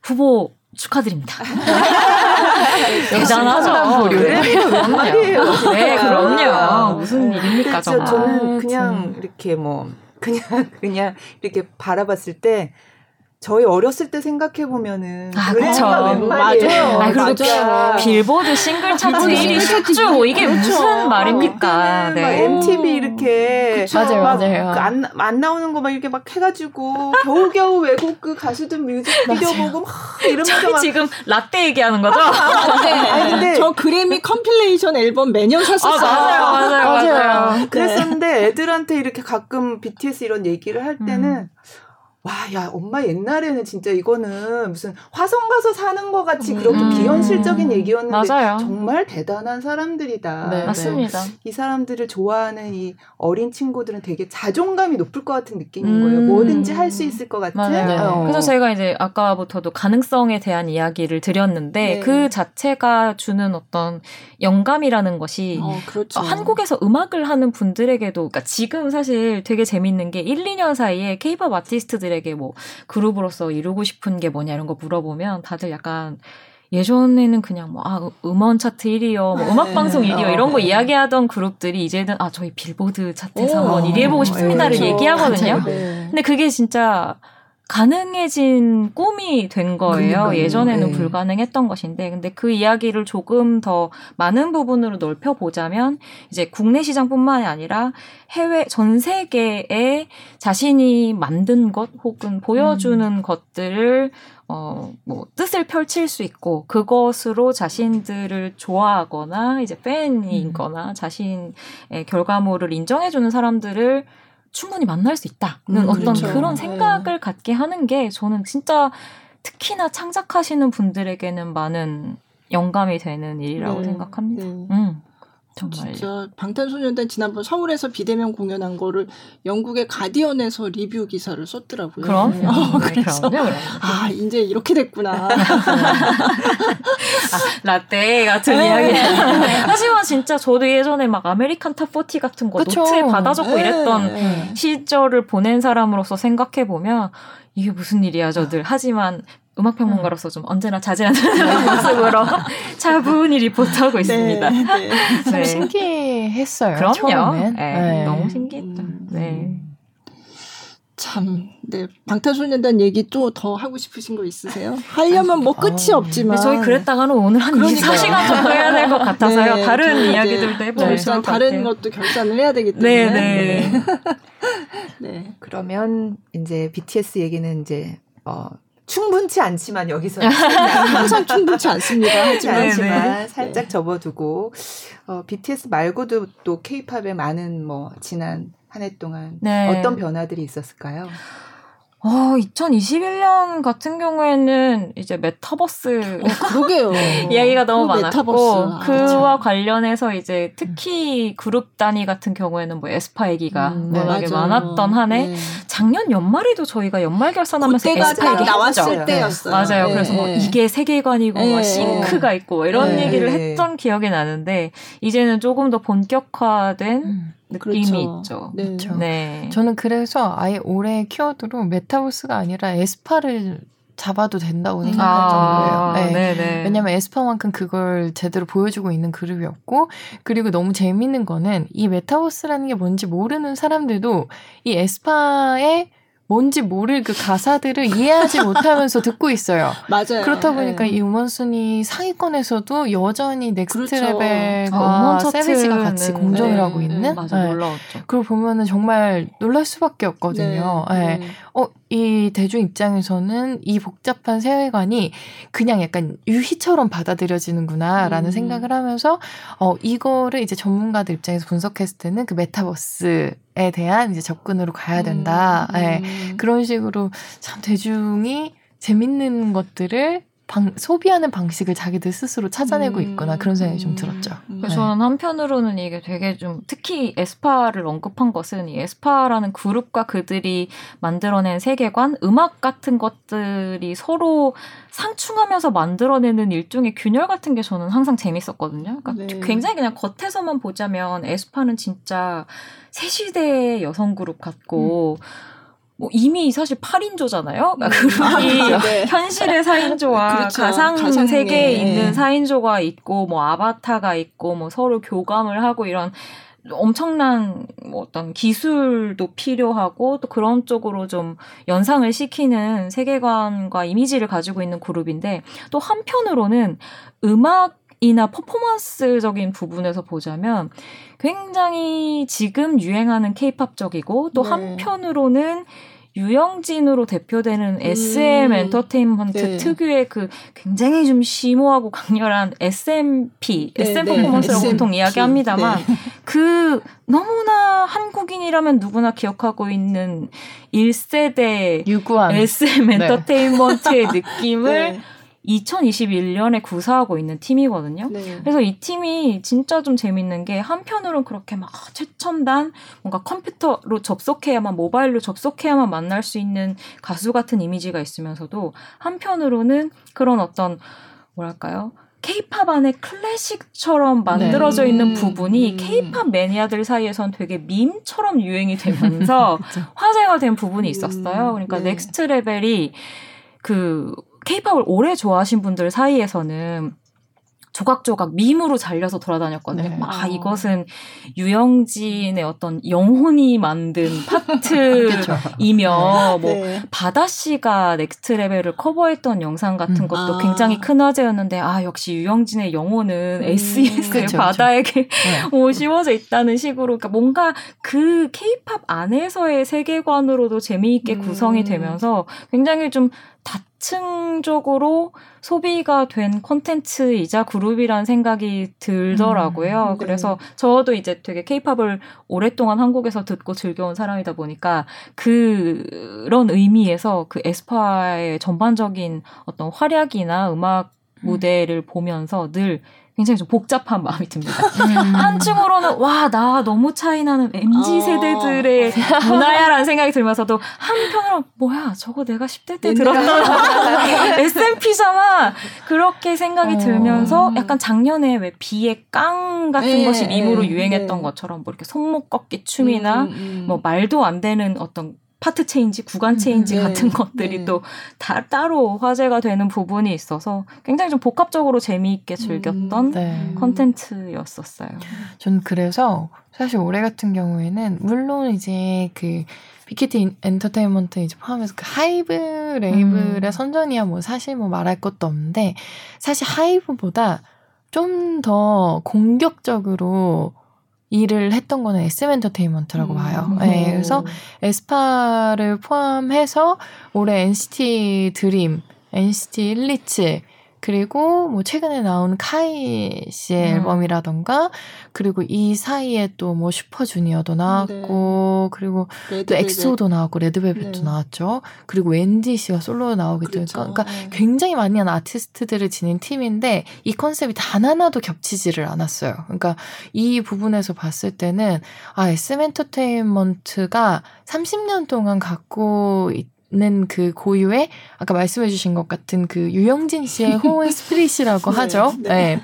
후보 축하드립니다. 대단하죠. 대단하죠. 그래요. 그럼요. 말이에요, 네, 진짜. 그럼요. 무슨 일입니까, 정말. 저는 아, 그냥 참. 이렇게 뭐 그냥 그냥 이렇게 바라봤을 때 저희 어렸을 때 생각해 보면은 아, 그쵸. 웬 말이에요. 맞아요. 아, 그리고 맞아요. 빌보드 싱글 차트 빌보드 1위 싱글 차트 10주 이게 그쵸. 무슨 말입니까? 그때는 막 네. MTV 이렇게 맞아요, 막 맞아요. 그 안, 안 나오는 거 막 이렇게 막 해가지고 겨우겨우 외국 그 가수들 뮤직 비디오 보고 막 이러면서 막 지금 라떼 얘기하는 거죠? 아니, 근데- 저 그래미 compilation 앨범 매년 아, 샀었어요. 맞아요, 맞아요, 맞아요. 그랬었는데 애들한테 이렇게 가끔 BTS 이런 얘기를 할 때는 음. 와, 야, 엄마 옛날에는 진짜 이거는 무슨 화성 가서 사는 것 같이 그렇게 음. 비현실적인 얘기였는데 맞아요. 정말 대단한 사람들이다. 네, 맞습니다. 이 사람들을 좋아하는 이 어린 친구들은 되게 자존감이 높을 것 같은 느낌인 음. 거예요. 뭐든지 할 수 있을 것 같은. 맞아요. 네. 어. 그래서 제가 이제 아까부터도 가능성에 대한 이야기를 드렸는데 네. 그 자체가 주는 어떤 영감이라는 것이 어, 그렇죠. 어, 한국에서 음악을 하는 분들에게도 그러니까 지금 사실 되게 재밌는 게 1, 2년 사이에 케이팝 아티스트 들에게 뭐 그룹으로서 이루고 싶은 게 뭐냐 이런 거 물어보면 다들 약간 예전에는 그냥 뭐 아, 음원 차트 1위요, 뭐 음악 방송 1위요 이런 거 어. 이야기하던 그룹들이 이제는 아 저희 빌보드 차트에서 오. 한번 1위 해보고 싶습니다를 그렇죠. 얘기하거든요. 네. 근데 그게 진짜 가능해진 꿈이 된 거예요. 그러니까요. 예전에는 네. 불가능했던 것인데, 근데 그 이야기를 조금 더 많은 부분으로 넓혀 보자면 이제 국내 시장뿐만이 아니라 해외 전 세계에 자신이 만든 것 혹은 보여주는 것들을 어, 뭐, 뜻을 펼칠 수 있고, 그것으로 자신들을 좋아하거나, 이제 팬이거나, 자신의 결과물을 인정해주는 사람들을 충분히 만날 수 있다는 음, 어떤 그렇죠. 그런 네. 생각을 갖게 하는 게 저는 진짜 특히나 창작하시는 분들에게는 많은 영감이 되는 일이라고 네. 생각합니다. 네. 음, 정말. 진짜 방탄소년단 지난번 서울에서 비대면 공연한 거를 영국의 가디언에서 리뷰 기사를 썼더라고요. 그럼? 네. 어, 그래서 그럼요, 그럼요. 아 이제 이렇게 됐구나. 라떼 같은 네. 이야기. 하지만 진짜 저도 예전에 막 American Top 40 같은 거 그쵸. 노트에 받아 적고 네. 이랬던 네. 시절을 보낸 사람으로서 생각해 보면 이게 무슨 일이야 저들. 하지만 음악 평론가로서 좀 언제나 자제하는 모습으로 차분히 리포트하고 있습니다. 네, 네. 참 네. 신기했어요. 그럼요. 처음엔. 네, 네. 너무 신기했죠. 음. 네. 참, 네 방탄소년단 얘기 또 더 하고 싶으신 거 있으세요? 하려면 뭐 끝이 어. 없지만. 저희 그랬다가는 오늘 한 그러니까요. 24시간 정도 해야 될 것 같아서요. 네, 다른 이야기들도 해보면 좋을 결산 것 다른 같아요. 것도 결산을 해야 되기 네, 때문에. 네. 네. 그러면 이제 BTS 얘기는 이제 어, 충분치 않지만 여기서 항상 충분치 않습니다. 하지만 네, 하지만 네. 살짝 접어두고 어, BTS 말고도 또 K-팝에 많은 뭐 지난 한 해 동안 네. 어떤 변화들이 있었을까요? 어, 2021년 같은 경우에는 이제 메타버스 어, 그러게요. 이야기가 너무 그 많았고. 아, 그와 그쵸. 관련해서 이제 특히 그룹 단위 같은 경우에는 뭐 에스파 얘기가 음, 워낙에 맞아요. 많았던 한해 네. 작년 연말에도 저희가 연말 결산하면서 에스파 딱 얘기 나왔을 했죠. 때였어요. 맞아요. 네, 그래서 뭐 네. 이게 세계관이고 네. 뭐 싱크가 있고 뭐 이런 네. 얘기를 했던 기억이 나는데 이제는 조금 더 본격화된 음. 느낌이 그렇죠. 있죠. 네. 그렇죠. 네. 저는 그래서 아예 올해 키워드로 메타버스가 아니라 에스파를 잡아도 된다고 생각할 정도예요. 네. 음. 네네. 왜냐면 에스파만큼 그걸 제대로 보여주고 있는 그룹이었고 그리고 너무 재밌는 거는 이 메타버스라는 게 뭔지 모르는 사람들도 이 에스파의 뭔지 모를 그 가사들을 이해하지 못하면서 듣고 있어요. 맞아요. 그렇다 보니까 네. 이 음원 순위 상위권에서도 여전히 Next 그렇죠. Level과 아, 음원 세비지가 같이 공존을 네, 하고 네, 있는 맞아 네. 놀라웠죠. 그걸 보면은 정말 놀랄 수밖에 없거든요. 네. 네. 어, 이 대중 입장에서는 이 복잡한 세계관이 그냥 약간 유희처럼 받아들여지는구나라는 음. 생각을 하면서 어, 이거를 이제 전문가들 입장에서 분석했을 때는 그 메타버스 에 대한 이제 접근으로 가야 된다. 음, 예. 음. 그런 식으로 참 대중이 재밌는 것들을 방, 소비하는 방식을 자기들 스스로 찾아내고 음. 있구나 그런 생각이 좀 음. 들었죠. 음. 그래서 저는 한편으로는 이게 되게 좀 특히 에스파를 언급한 것은 이 에스파라는 그룹과 그들이 만들어낸 세계관, 음악 같은 것들이 서로 상충하면서 만들어내는 일종의 균열 같은 게 저는 항상 재밌었거든요. 그러니까 네. 굉장히 그냥 겉에서만 보자면 에스파는 진짜 새 시대의 여성 그룹 같고 뭐 이미 사실 8인조잖아요. 그러니까 그룹이 네. 현실의 4인조와 그렇죠. 가상 가상의, 세계에 예. 있는 4인조가 있고 뭐 아바타가 있고 뭐 서로 교감을 하고 이런 엄청난 뭐 어떤 기술도 필요하고 또 그런 쪽으로 좀 연상을 시키는 세계관과 이미지를 가지고 있는 그룹인데 또 한편으로는 음악 이나 퍼포먼스적인 부분에서 보자면 굉장히 지금 유행하는 케이팝적이고 또 네. 한편으로는 유영진으로 대표되는 SM 음. 엔터테인먼트 네. 특유의 그 굉장히 좀 심오하고 강렬한 SMP, 네, SM 네. 퍼포먼스라고 보통 SMP. 이야기합니다만 네. 그 너무나 한국인이라면 누구나 기억하고 있는 1세대 유구한 SM 네. 엔터테인먼트의 느낌을 네. 2021년에 구사하고 있는 팀이거든요. 네. 그래서 이 팀이 진짜 좀 재밌는 게 한편으로는 그렇게 막 최첨단 뭔가 컴퓨터로 접속해야만 모바일로 접속해야만 만날 수 있는 가수 같은 이미지가 있으면서도 한편으로는 그런 어떤 뭐랄까요? 케이팝 안에 클래식처럼 만들어져 네. 있는 음, 부분이 음. 케이팝 매니아들 사이에선 되게 밈처럼 유행이 되면서. 화제가 된 부분이 있었어요. 음, 그러니까 네. Next Level이 그 케이팝을 오래 좋아하신 분들 사이에서는 조각조각 밈으로 잘려서 돌아다녔거든요. 네. 막 어. 이것은 유영진의 어떤 영혼이 만든 파트이며 뭐 네. 바다 씨가 Next Level을 커버했던 영상 같은 음. 것도 아. 굉장히 큰 화제였는데 아 역시 유영진의 영혼은 음. SES의 그쵸, 바다에게 네. 뭐 씌워져 있다는 식으로 그러니까 뭔가 그 케이팝 안에서의 세계관으로도 재미있게 음. 구성이 되면서 굉장히 좀 다 층적으로 소비가 된 콘텐츠이자 그룹이라는 생각이 들더라고요. 음, 네. 그래서 저도 이제 되게 케이팝을 오랫동안 한국에서 듣고 즐겨온 사람이다 보니까 그런 의미에서 그 에스파의 전반적인 어떤 활약이나 음악 무대를 보면서 늘 굉장히 좀 복잡한 마음이 듭니다. 음. 한편으로는 와 나 너무 차이나는 MZ 어. 세대들의 문화야라는 생각이 들면서도 한편으로 뭐야 저거 내가 10대 때 들었던 SMP잖아 그렇게 생각이 어. 들면서 약간 작년에 왜 비의 깡 같은 네, 것이 밈으로 네, 유행했던 네. 것처럼 뭐 이렇게 손목 꺾기 춤이나 음, 음. 뭐 말도 안 되는 어떤 파트 change, 구간 change 네, 같은 것들이 네. 또 다, 따로 화제가 되는 부분이 있어서 굉장히 좀 복합적으로 재미있게 즐겼던 네. 컨텐츠였었어요. 전 그래서 사실 올해 같은 경우에는 물론 이제 그 빅히트 엔터테인먼트 이제 포함해서 그 하이브 레이블의 음. 선전이야 뭐 사실 뭐 말할 것도 없는데 사실 하이브보다 좀 더 공격적으로 일을 했던 거는 SM 엔터테인먼트라고 음. 봐요. 네, 그래서 에스파를 포함해서 올해 NCT 드림, NCT 127 그리고 뭐 최근에 나온 카이 씨의 음. 앨범이라던가 그리고 이 사이에 또 뭐 슈퍼주니어도 나왔고 그리고 또 레드벨벳. 엑소도 나왔고 레드벨벳도 네. 나왔죠. 그리고 웬디 씨가 솔로 나오기도 그렇죠. 했고 그러니까 네. 굉장히 많이 한 아티스트들을 지닌 팀인데 이 컨셉이 단 하나도 겹치지를 않았어요. 그러니까 이 부분에서 봤을 때는 아 SM 엔터테인먼트가 30년 동안 갖고 있 는그 고유의 아까 말씀해주신 것 같은 그 유영진 씨의 호응 spirit이라고 네, 하죠. 네. 네.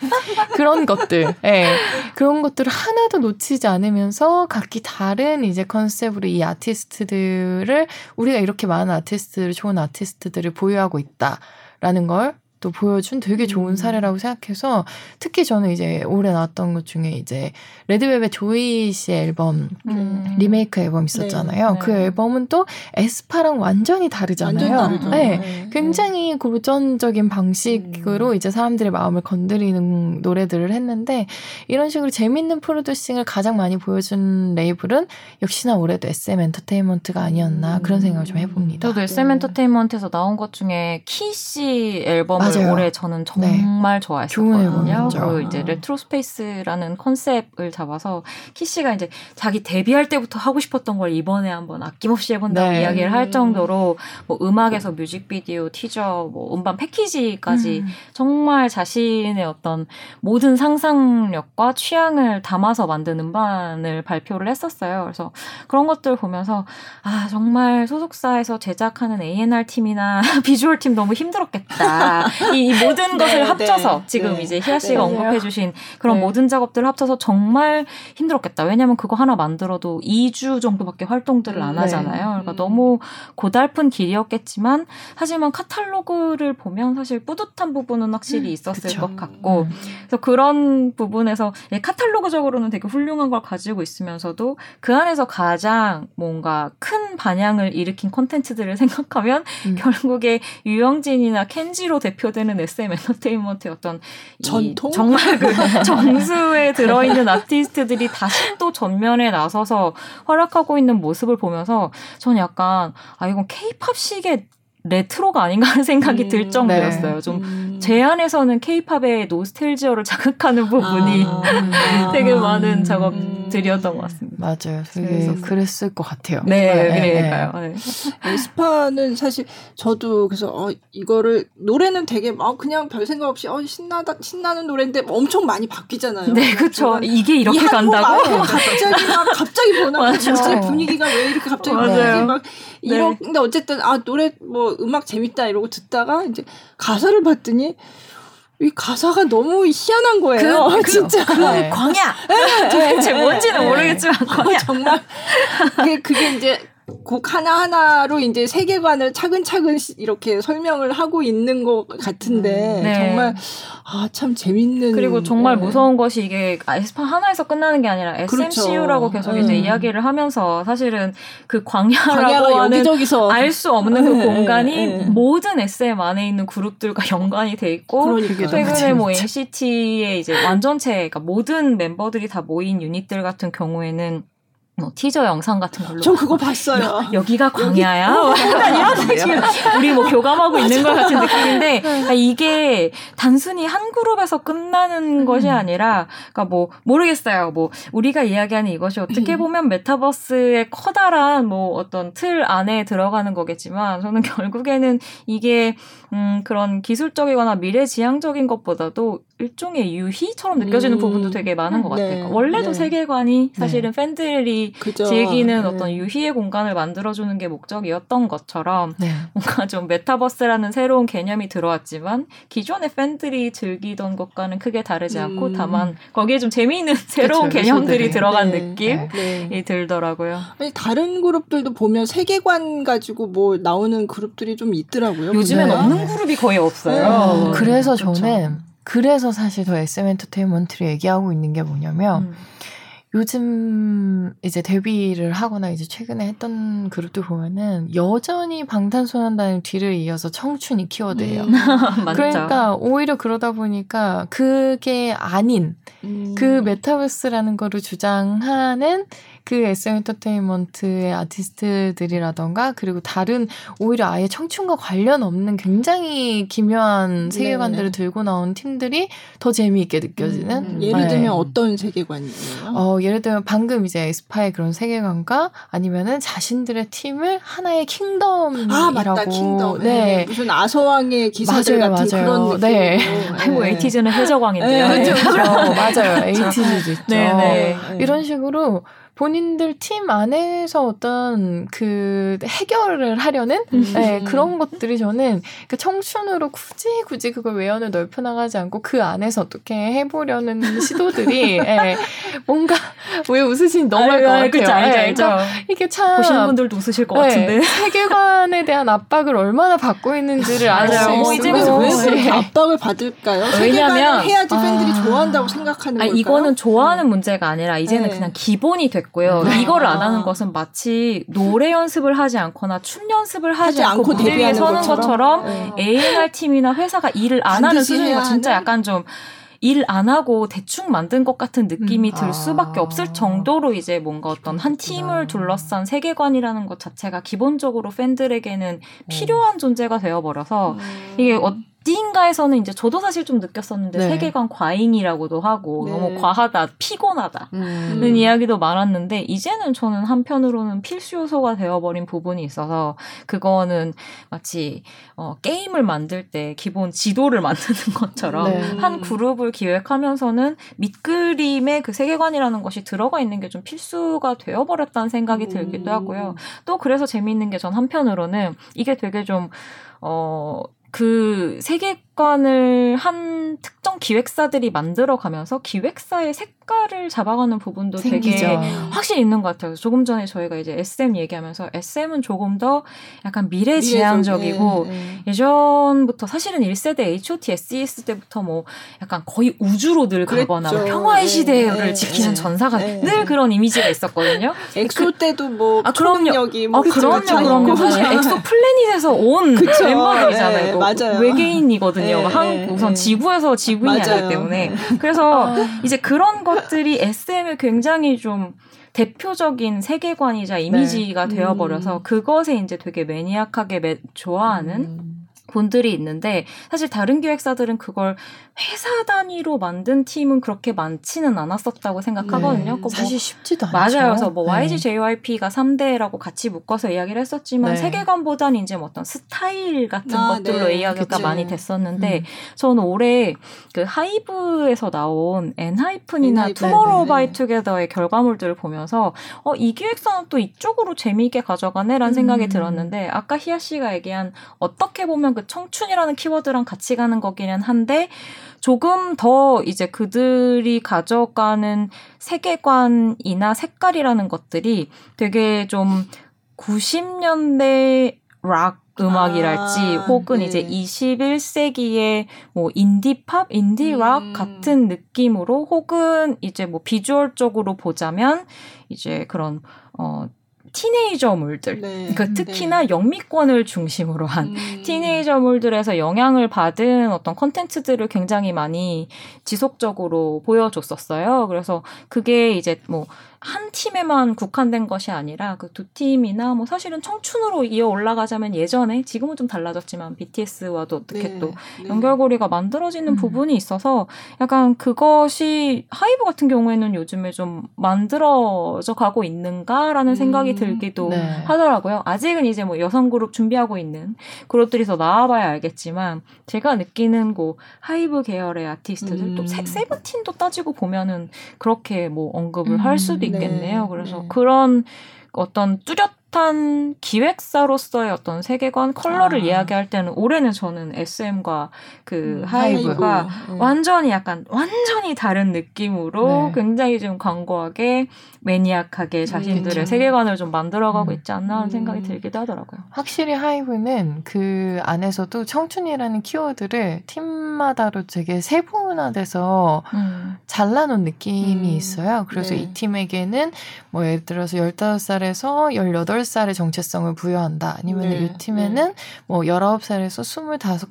그런 것들, 네. 그런 것들을 하나도 놓치지 않으면서 각기 다른 이제 컨셉으로 이 아티스트들을 우리가 이렇게 많은 아티스트들, 좋은 아티스트들을 보유하고 있다라는 걸 또 보여준 되게 좋은 음. 사례라고 생각해서 특히 저는 이제 올해 나왔던 것 중에 이제 레드벨벳 조이 씨의 앨범 음. 리메이크 앨범 있었잖아요. 네. 그 앨범은 또 에스파랑 완전히 다르잖아요. 완전 다르죠. 네. 네. 굉장히 고전적인 방식으로 음. 이제 사람들의 마음을 건드리는 노래들을 했는데 이런 식으로 재밌는 프로듀싱을 가장 많이 보여준 레이블은 역시나 올해도 SM 엔터테인먼트가 아니었나 음. 그런 생각을 좀 해봅니다. 저도 SM 네. 엔터테인먼트에서 나온 것 중에 키 씨 앨범을 맞아요. 올해 저는 네. 정말 좋은 좋아했었거든요. 앨범이었죠. 그 이제 retro space라는 컨셉을 잡아서 키 씨가 이제 자기 데뷔할 때부터 하고 싶었던 걸 이번에 한번 아낌없이 해본다고 네. 이야기를 할 정도로 뭐 음악에서 뮤직비디오, 티저, 뭐 음반 패키지까지 음. 정말 자신의 어떤 모든 상상력과 취향을 담아서 만든 음반을 발표를 했었어요. 그래서 그런 것들 보면서 아 정말 소속사에서 제작하는 A&R 팀이나 비주얼 팀 너무 힘들었겠다. 이, 이 모든 것을 네, 합쳐서 네, 지금 네. 이제 희아 씨가 네. 언급해주신 그런 네. 모든 작업들을 합쳐서 정말 힘들었겠다. 왜냐하면 그거 하나 만들어도 2주 정도밖에 활동들을 안 네. 하잖아요. 그러니까 음. 너무 고달픈 길이었겠지만 하지만 카탈로그를 보면 사실 뿌듯한 부분은 확실히 있었을 그쵸. 것 같고 음. 그래서 그런 부분에서 예, 카탈로그적으로는 되게 훌륭한 걸 가지고 있으면서도 그 안에서 가장 뭔가 큰 반향을 일으킨 콘텐츠들을 생각하면 음. 결국에 유영진이나 켄지로 대표 되는 SM 엔터테인먼트의 어떤 이 전통? 정말 그 정수에 들어있는 아티스트들이 다시 또 전면에 나서서 활약하고 있는 모습을 보면서 전 약간 아 이건 케이팝식의 레트로가 아닌가 하는 생각이 음, 들 정도였어요. 네. 좀 음. 제 안에서는 케이팝의 노스텔지어를 자극하는 부분이 아. 음. 되게 아. 많은 작업들이었던 것 같습니다. 맞아요. 되게. 그랬을 것 같아요. 네, 네, 그러니까요. 네. 에스파는 사실 저도 그래서 어 이거를 노래는 되게 막 그냥 별 생각 없이 어 신나다 신나는 노래인데 엄청 많이 바뀌잖아요. 네, 그쵸. 이게 이렇게 간다고? 갑자기 막 갑자기. 맞아요. 갑자기 분위기가 왜 이렇게 갑자기 맞아요. 바뀌지? 막 네. 이런 근데 어쨌든 아 노래 뭐 음악 재밌다 이러고 듣다가 이제 가사를 봤더니 이 가사가 너무 희한한 거예요. 그- 그- 진짜. 네. 광야! 도대체 뭔지는 모르겠지만 광야. 정말 그게, 그게 이제 곡 하나 하나로 이제 세계관을 차근차근 시- 이렇게 설명을 하고 있는 것 같은데 네. 정말 아 참 재밌는 그리고 정말 네. 무서운 것이 이게 에스파 하나에서 끝나는 게 아니라 SMCU라고 그렇죠. 계속 이제 음. 이야기를 하면서 사실은 그 광야라고 하는 알 수 없는 그 네, 공간이 네. 모든 SM 안에 있는 그룹들과 연관이 돼 있고 그러니까 최근에 뭐. NCT의 이제 완전체, 그러니까 모든 멤버들이 다 모인 유닛들 같은 경우에는 뭐 티저 영상 같은 걸로 저 그거 봤어요. 여 기가 광야야? 약간 이런 지금 우리 뭐 교감하고 있는 것 같은 느낌인데 그러니까 이게 단순히 한 그룹에서 끝나는 것이 아니라 그러니까 뭐 모르겠어요. 뭐 우리가 이야기하는 이것이 어떻게 보면 메타버스의 커다란 뭐 어떤 틀 안에 들어가는 거겠지만 저는 결국에는 이게 음 그런 기술적이거나 미래지향적인 것보다도 일종의 유희처럼 느껴지는 음. 부분도 되게 많은 것 같아요. 네. 그러니까 원래도 네. 세계관이 사실은 팬들이 그죠. 즐기는 네. 어떤 유희의 공간을 만들어주는 게 목적이었던 것처럼 네. 뭔가 좀 메타버스라는 새로운 개념이 들어왔지만 기존의 팬들이 즐기던 것과는 크게 다르지 않고 음. 다만 거기에 좀 재미있는 새로운 그쵸, 개념들이. 들어간 네. 느낌이 네. 들더라고요. 아니 다른 그룹들도 보면 세계관 가지고 뭐 나오는 그룹들이 좀 있더라고요. 요즘엔 네. 없는 그룹이 거의 없어요. 네. 그래서. 저는 그래서 사실 더 SM 엔터테인먼트를 얘기하고 있는 게 뭐냐면 음. 요즘 이제 데뷔를 하거나 이제 최근에 했던 그룹들 보면은 여전히 방탄소년단의 뒤를 이어서 청춘이 키워드예요. 음. 그러니까 오히려 그러다 보니까 그게 아닌 음. 그 메타버스라는 거를 주장하는 그 SM 엔터테인먼트의 아티스트들이라던가 그리고 다른 오히려 아예 청춘과 관련 없는 굉장히 기묘한 세계관들을 네. 들고 나온 팀들이 더 재미있게 느껴지는 음, 예를 네. 들면 어떤 세계관이에요? 어, 예를 들면 방금 이제 에스파의 그런 세계관과 아니면은 자신들의 팀을 하나의 kingdom이라고 아 맞다 kingdom. 네. 네. 무슨 아서왕의 기사들 맞아요, 같은 맞아요. 그런 느낌. 네. 아니 뭐 에이티즈는 해적왕인데요. 네, 네. 그렇죠. 그렇죠. 맞아요. 에이티즈도 있죠. 네, 네. 이런 식으로 본인들 팀 안에서 어떤 그 해결을 하려는 음. 네, 그런 것들이 저는 그 청춘으로 굳이 굳이 그걸 외연을 넓혀 나가지 않고 그 안에서 어떻게 해보려는 시도들이 예, 뭔가 왜 웃으시니 너무 할것 같아요. 그쵸, 알죠, 예, 알죠. 그러니까 이게 참 보시는 분들도 웃으실 것 네, 같은데. 세계관에 대한 압박을 얼마나 받고 있는지를 알. 있고 뭐 이제는 왜 네. 압박을 받을까요? 왜냐면- 세계관을 해야지 팬들이 아. 좋아한다고 생각하는 아니, 걸까요? 이거는 좋아하는 문제가 아니라 이제는 네. 그냥 기본이 됐 고요. 네. 이거를 안 아. 하는 것은 마치 노래 연습을 하지 않거나 춤 연습을 하지, 하지 않고, 않고 무대 위에 서는 것처럼? 것처럼, 네. A&R 팀이나 회사가 일을 안 하는 해야 진짜? 약간 좀 일안 하고 대충 만든 것 같은 느낌이 음. 들 수밖에 아. 없을 정도로 이제 뭔가 어떤 한 팀을 둘러싼 세계관이라는 것 자체가 기본적으로 팬들에게는 필요한 존재가 되어버려서 음. 이게 어, 어디인가에서는 이제 저도 사실 좀 느꼈었는데 네. 세계관 과잉이라고도 하고 네. 너무 과하다, 피곤하다. 음. 는 이야기도 많았는데 이제는 저는 한편으로는 필수 요소가 되어버린 부분이 있어서 그거는 마치 어, 게임을 만들 때 기본 지도를 만드는 것처럼 네. 한 그룹을 기획하면서는 밑그림에 그 세계관이라는 것이 들어가 있는 게 좀 필수가 되어버렸다는 생각이 들기도 하고요. 또 그래서 재미있는 게 전 한편으로는 이게 되게 좀 어, 그 세계 관을 한 특정 기획사들이 만들어가면서 기획사의 색깔을 잡아가는 부분도 생기죠. 되게 확실히 있는 것 같아요. 조금 전에 저희가 이제 SM 얘기하면서 SM은 조금 더 약간 미래지향적이고 네, 네. 예전부터 사실은 1세대 HOT, SES 때부터 뭐 약간 거의 우주로 늘 그랬죠. 가거나 뭐 평화의 네, 시대를 네, 지키는 네. 전사가 네. 늘 그런 이미지가 있었거든요. 엑소 때도 뭐 아. 초능력이 뭐 아, 그럼요, 그럼요. 사실 엑소 플래닛에서 온. 멤버들이잖아요. 맞아요. 외계인이거든요. 네, 한, 네, 우선 네. 지구에서 지구인이 아니기. 때문에. 네. 그래서 이제 그런 것들이 SM을 굉장히 좀 대표적인 세계관이자 이미지가 네. 되어버려서 음. 그것에 이제 되게 매니악하게 매- 좋아하는 음. 분들이 있는데 사실 다른 기획사들은 그걸 회사 단위로 만든 팀은 그렇게 많지는 않았었다고 생각하거든요. 네. 뭐 사실 쉽지도 않죠. 맞아요. 그래서 뭐 네. YG, JYP가 3대라고 같이 묶어서 이야기를 했었지만 네. 세계관보다는 이제 뭐 어떤 스타일 같은 아, 것들로 네. 이야기가 그치. 많이 됐었는데 음. 저는 올해 그 하이브에서 나온 엔하이픈이나 엔하이픈, 투모로우 네, 바이 네. 투게더의 결과물들을 보면서 어, 이 기획사는 또 이쪽으로 재미있게 가져가네라는 음. 생각이 들었는데 아까 희아 씨가 얘기한 어떻게 보면 그 청춘이라는 키워드랑 같이 가는 거기는 한데 조금 더 이제 그들이 가져가는 세계관이나 색깔이라는 것들이 되게 좀 90년대 락 음악이랄지 아, 혹은 네. 이제 21세기의 뭐 인디팝, 인디락 음. 같은 느낌으로 혹은 이제 뭐 비주얼적으로 보자면 이제 그런 어 티네이저물들 네. 그 특히나 영미권을 중심으로 한 음. 티네이저물들에서 영향을 받은 어떤 컨텐츠들을 굉장히 많이 지속적으로 보여줬었어요. 그래서 그게 이제 뭐 한 팀에만 국한된 것이 아니라 그 두 팀이나 뭐 사실은 청춘으로 이어 올라가자면 예전에 지금은 좀 달라졌지만 BTS와도 어떻게 네. 또 네. 연결고리가 만들어지는 음. 부분이 있어서 약간 그것이 하이브 같은 경우에는 요즘에 좀 만들어져 가고 있는가라는 생각이 음. 들기도 네. 하더라고요. 아직은 이제 뭐 여성 그룹 준비하고 있는 그룹들이 더 나와봐야 알겠지만 제가 느끼는 그 하이브 계열의 아티스트들 음. 또 세, 세븐틴도 따지고 보면은 그렇게 뭐 언급을 할 음, 수도 네. 있겠네요. 그래서 네. 그런 어떤 뚜렷 한 기획사로서의 어떤 세계관 컬러를 아. 이야기할 때는 올해는 저는 SM과 그 음, 하이브가 하이브. 음. 완전히 약간 완전히 다른 느낌으로 네. 굉장히 좀 강고하게 maniac하게 자신들의 그쵸. 세계관을 좀 만들어가고 음. 있지 않나 하는 음. 생각이 들기도 하더라고요. 확실히 하이브는 그 안에서도 청춘이라는 키워드를 팀마다로 되게 세분화돼서 음. 잘라놓은 느낌이 음, 있어요. 그래서 네. 이 팀에게는 뭐 예를 들어서 15살에서 18살 의 정체성을 부여한다. 아니면 네, 이 팀에는 뭐 19살에서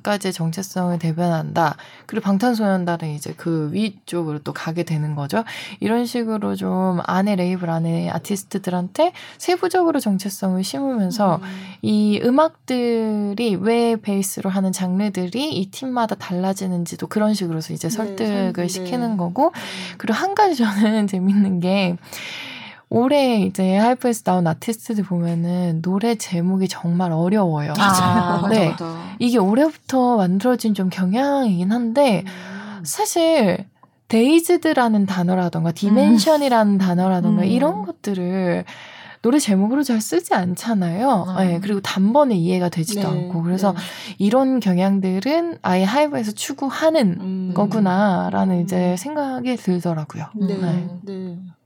25가지의 정체성을 대변한다. 그리고 방탄소년단은 이제 그 위쪽으로 또 가게 되는 거죠. 이런 식으로 좀 안에 레이블 안에 아티스트들한테 세부적으로 정체성을 심으면서 음. 이 음악들이 왜 베이스로 하는 장르들이 이 팀마다 달라지는지도 그런 식으로서 이제 네, 설득을 설- 네. 시키는 거고 그리고 한 가지 저는 재밌는 게 올해 이제 하이브에서 나온 아티스트들 보면은 노래 제목이 정말 어려워요. 아, 네. 맞아, 맞아. 이게 올해부터 만들어진 좀 경향이긴 한데 음. 사실 dazed라는 단어라던가 dimension이라는 단어라던가 음. 이런 것들을 노래 제목으로 잘 쓰지 않잖아요. 아. 네, 그리고 단번에 이해가 되지도 네, 않고 그래서 네. 이런 경향들은 아예 하이브에서 추구하는 음. 거구나라는 음. 이제 생각이 들더라고요. 네,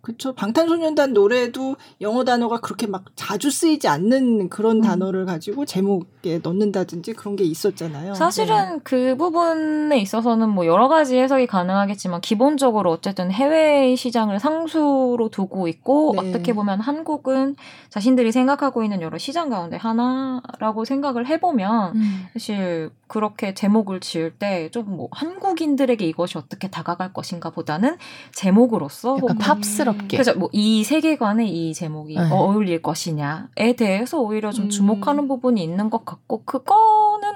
네. 네. 그쵸. 방탄소년단 노래도 영어 단어가 그렇게 막 자주 쓰이지 않는 그런 음. 단어를 가지고 제목에 넣는다든지 그런 게 있었잖아요. 사실은 그 부분에 있어서는 뭐 여러 가지 해석이 가능하겠지만 기본적으로 어쨌든 해외 시장을 상수로 두고 있고 네. 어떻게 보면 한국은 자신들이 생각하고 있는 여러 시장 가운데 하나라고 생각을 해보면 음. 사실 그렇게 제목을 지을 때 좀 뭐 한국인들에게 이것이 어떻게 다가갈 것인가 보다는 제목으로서 약간 혹은 팝스럽게. 그래서 뭐 이 세계관에 이 제목이 네. 어울릴 것이냐에 대해서 오히려 좀 음. 주목하는 부분이 있는 것 같고 그거는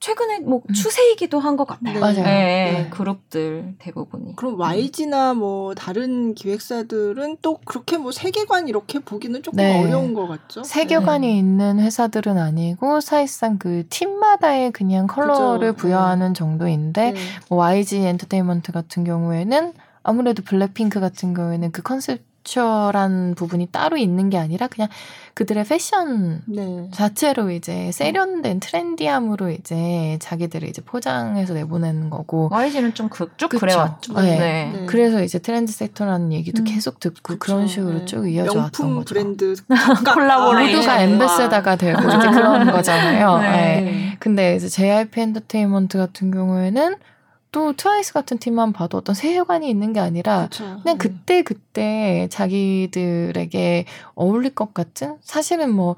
최근에 뭐 음. 추세이기도 한 것 같아요. 네. 맞아요. 예, 네. 그룹들 대부분이. 그럼 YG나 뭐 다른 기획사들은 또 그렇게 뭐 세계관 이렇게 보기는 조금 네. 어려운 것 같죠. 세계관이 네. 있는 회사들은 아니고 사실상 그 팀마다의 그냥 컬러를 그죠. 부여하는 정도인데 네. 뭐 YG 엔터테인먼트 같은 경우에는 아무래도 블랙핑크 같은 경우에는 그 conceptual한 부분이 따로 있는 게 아니라 그냥 그들의 패션 네. 자체로 이제 세련된 trendy함으로 이제 자기들을 이제 포장해서 내보내는 거고 YG는 좀 그, 쭉. 그래왔죠. 네. 네. 네. 그래서 이제 trend setter라는 얘기도 음. 계속 듣고 그쵸. 그런 식으로 네. 쭉 이어져 왔던 명품 거죠. 브랜드 콜라보레이션. 모두가 네. ambassador가 되고 이제 그런 거잖아요. 네. 네. 근데 이제 JYP 엔터테인먼트 같은 경우에는 또 트와이스 같은 팀만 봐도 어떤 세계관이 있는 게 아니라 그렇죠. 그냥 그때 그때 자기들에게 어울릴 것 같은 사실은 뭐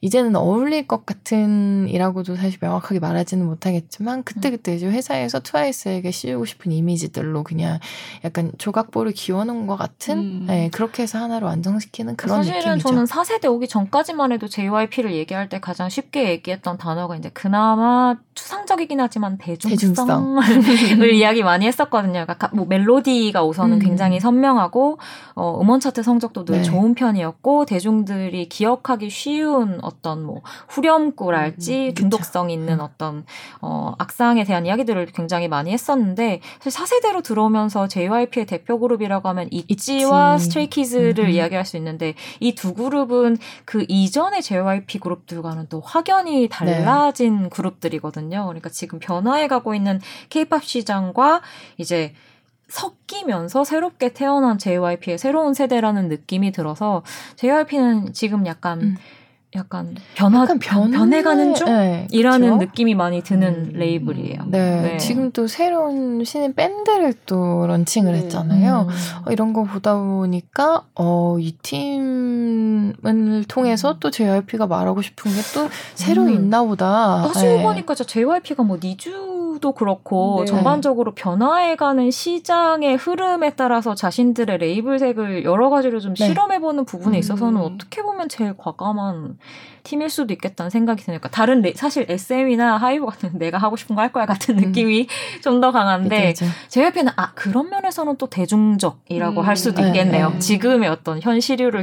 이제는 어울릴 것 같은이라고도 사실 명확하게 말하지는 못하겠지만 그때 그때 이제 회사에서 트와이스에게 씌우고 싶은 이미지들로 그냥 약간 조각보를 기워놓은 것 같은 음. 네, 그렇게 해서 하나로 완성시키는 그런 사실은 느낌이죠. 저는 4세대 오기 전까지만 해도 JYP를 얘기할 때 가장 쉽게 얘기했던 단어가 이제 그나마 추상적이긴 하지만 대중성을 이야기 많이 했었거든요. 그러니까 뭐 멜로디가 우선은 음. 굉장히 선명하고 어, 음원 차트 성적도 늘 네. 좋은 편이었고 대중들이 기억하기 쉬운 어떤 뭐 후렴구랄지 음, 중독성 있는 어떤 어, 악상에 대한 이야기들을 굉장히 많이 했었는데 사실 4세대로 들어오면서 JYP의 대표 그룹이라고 하면 있지와 있지. 스트레이키즈를 음. 이야기할 수 있는데 이 두 그룹은 그 이전의 JYP 그룹들과는 또 확연히 달라진 그룹들이거든요. 그러니까 지금 변화해 가고 있는 K-팝 시장과 이제 섞이면서 새롭게 태어난 JYP의 새로운 세대라는 느낌이 들어서 JYP는 지금 약간 음. 약간 변화 약간 변 변해가는 중 네, 이라는? 느낌이 많이 드는 음. 레이블이에요. 네, 지금 또 새로운 신인 밴드를 또 런칭을 네. 했잖아요. 음. 어, 이런 거 보다 보니까 어, 이 팀을 통해서 또 JYP가 말하고 싶은 게 또 새로 음. 있나 보다. 따지고 네. 보니까 진짜 JYP가 뭐 니 주도 그렇고 네. 전반적으로 변화해가는 시장의 흐름에 따라서 자신들의 레이블색을 여러 가지로 좀 네. 실험해보는 부분에 음. 있어서는 어떻게 보면 제일 과감한 팀일 수도 있겠다는 생각이 드니까 다른 레- 사실 SM이나 하이브 같은 내가 하고 싶은 거 할 거야 같은 음. 느낌이 좀더 강한데 그죠. JYP는 아 그런 면에서는 또 대중적이라고 음. 할 수도 네, 있겠네요. 네. 지금의 어떤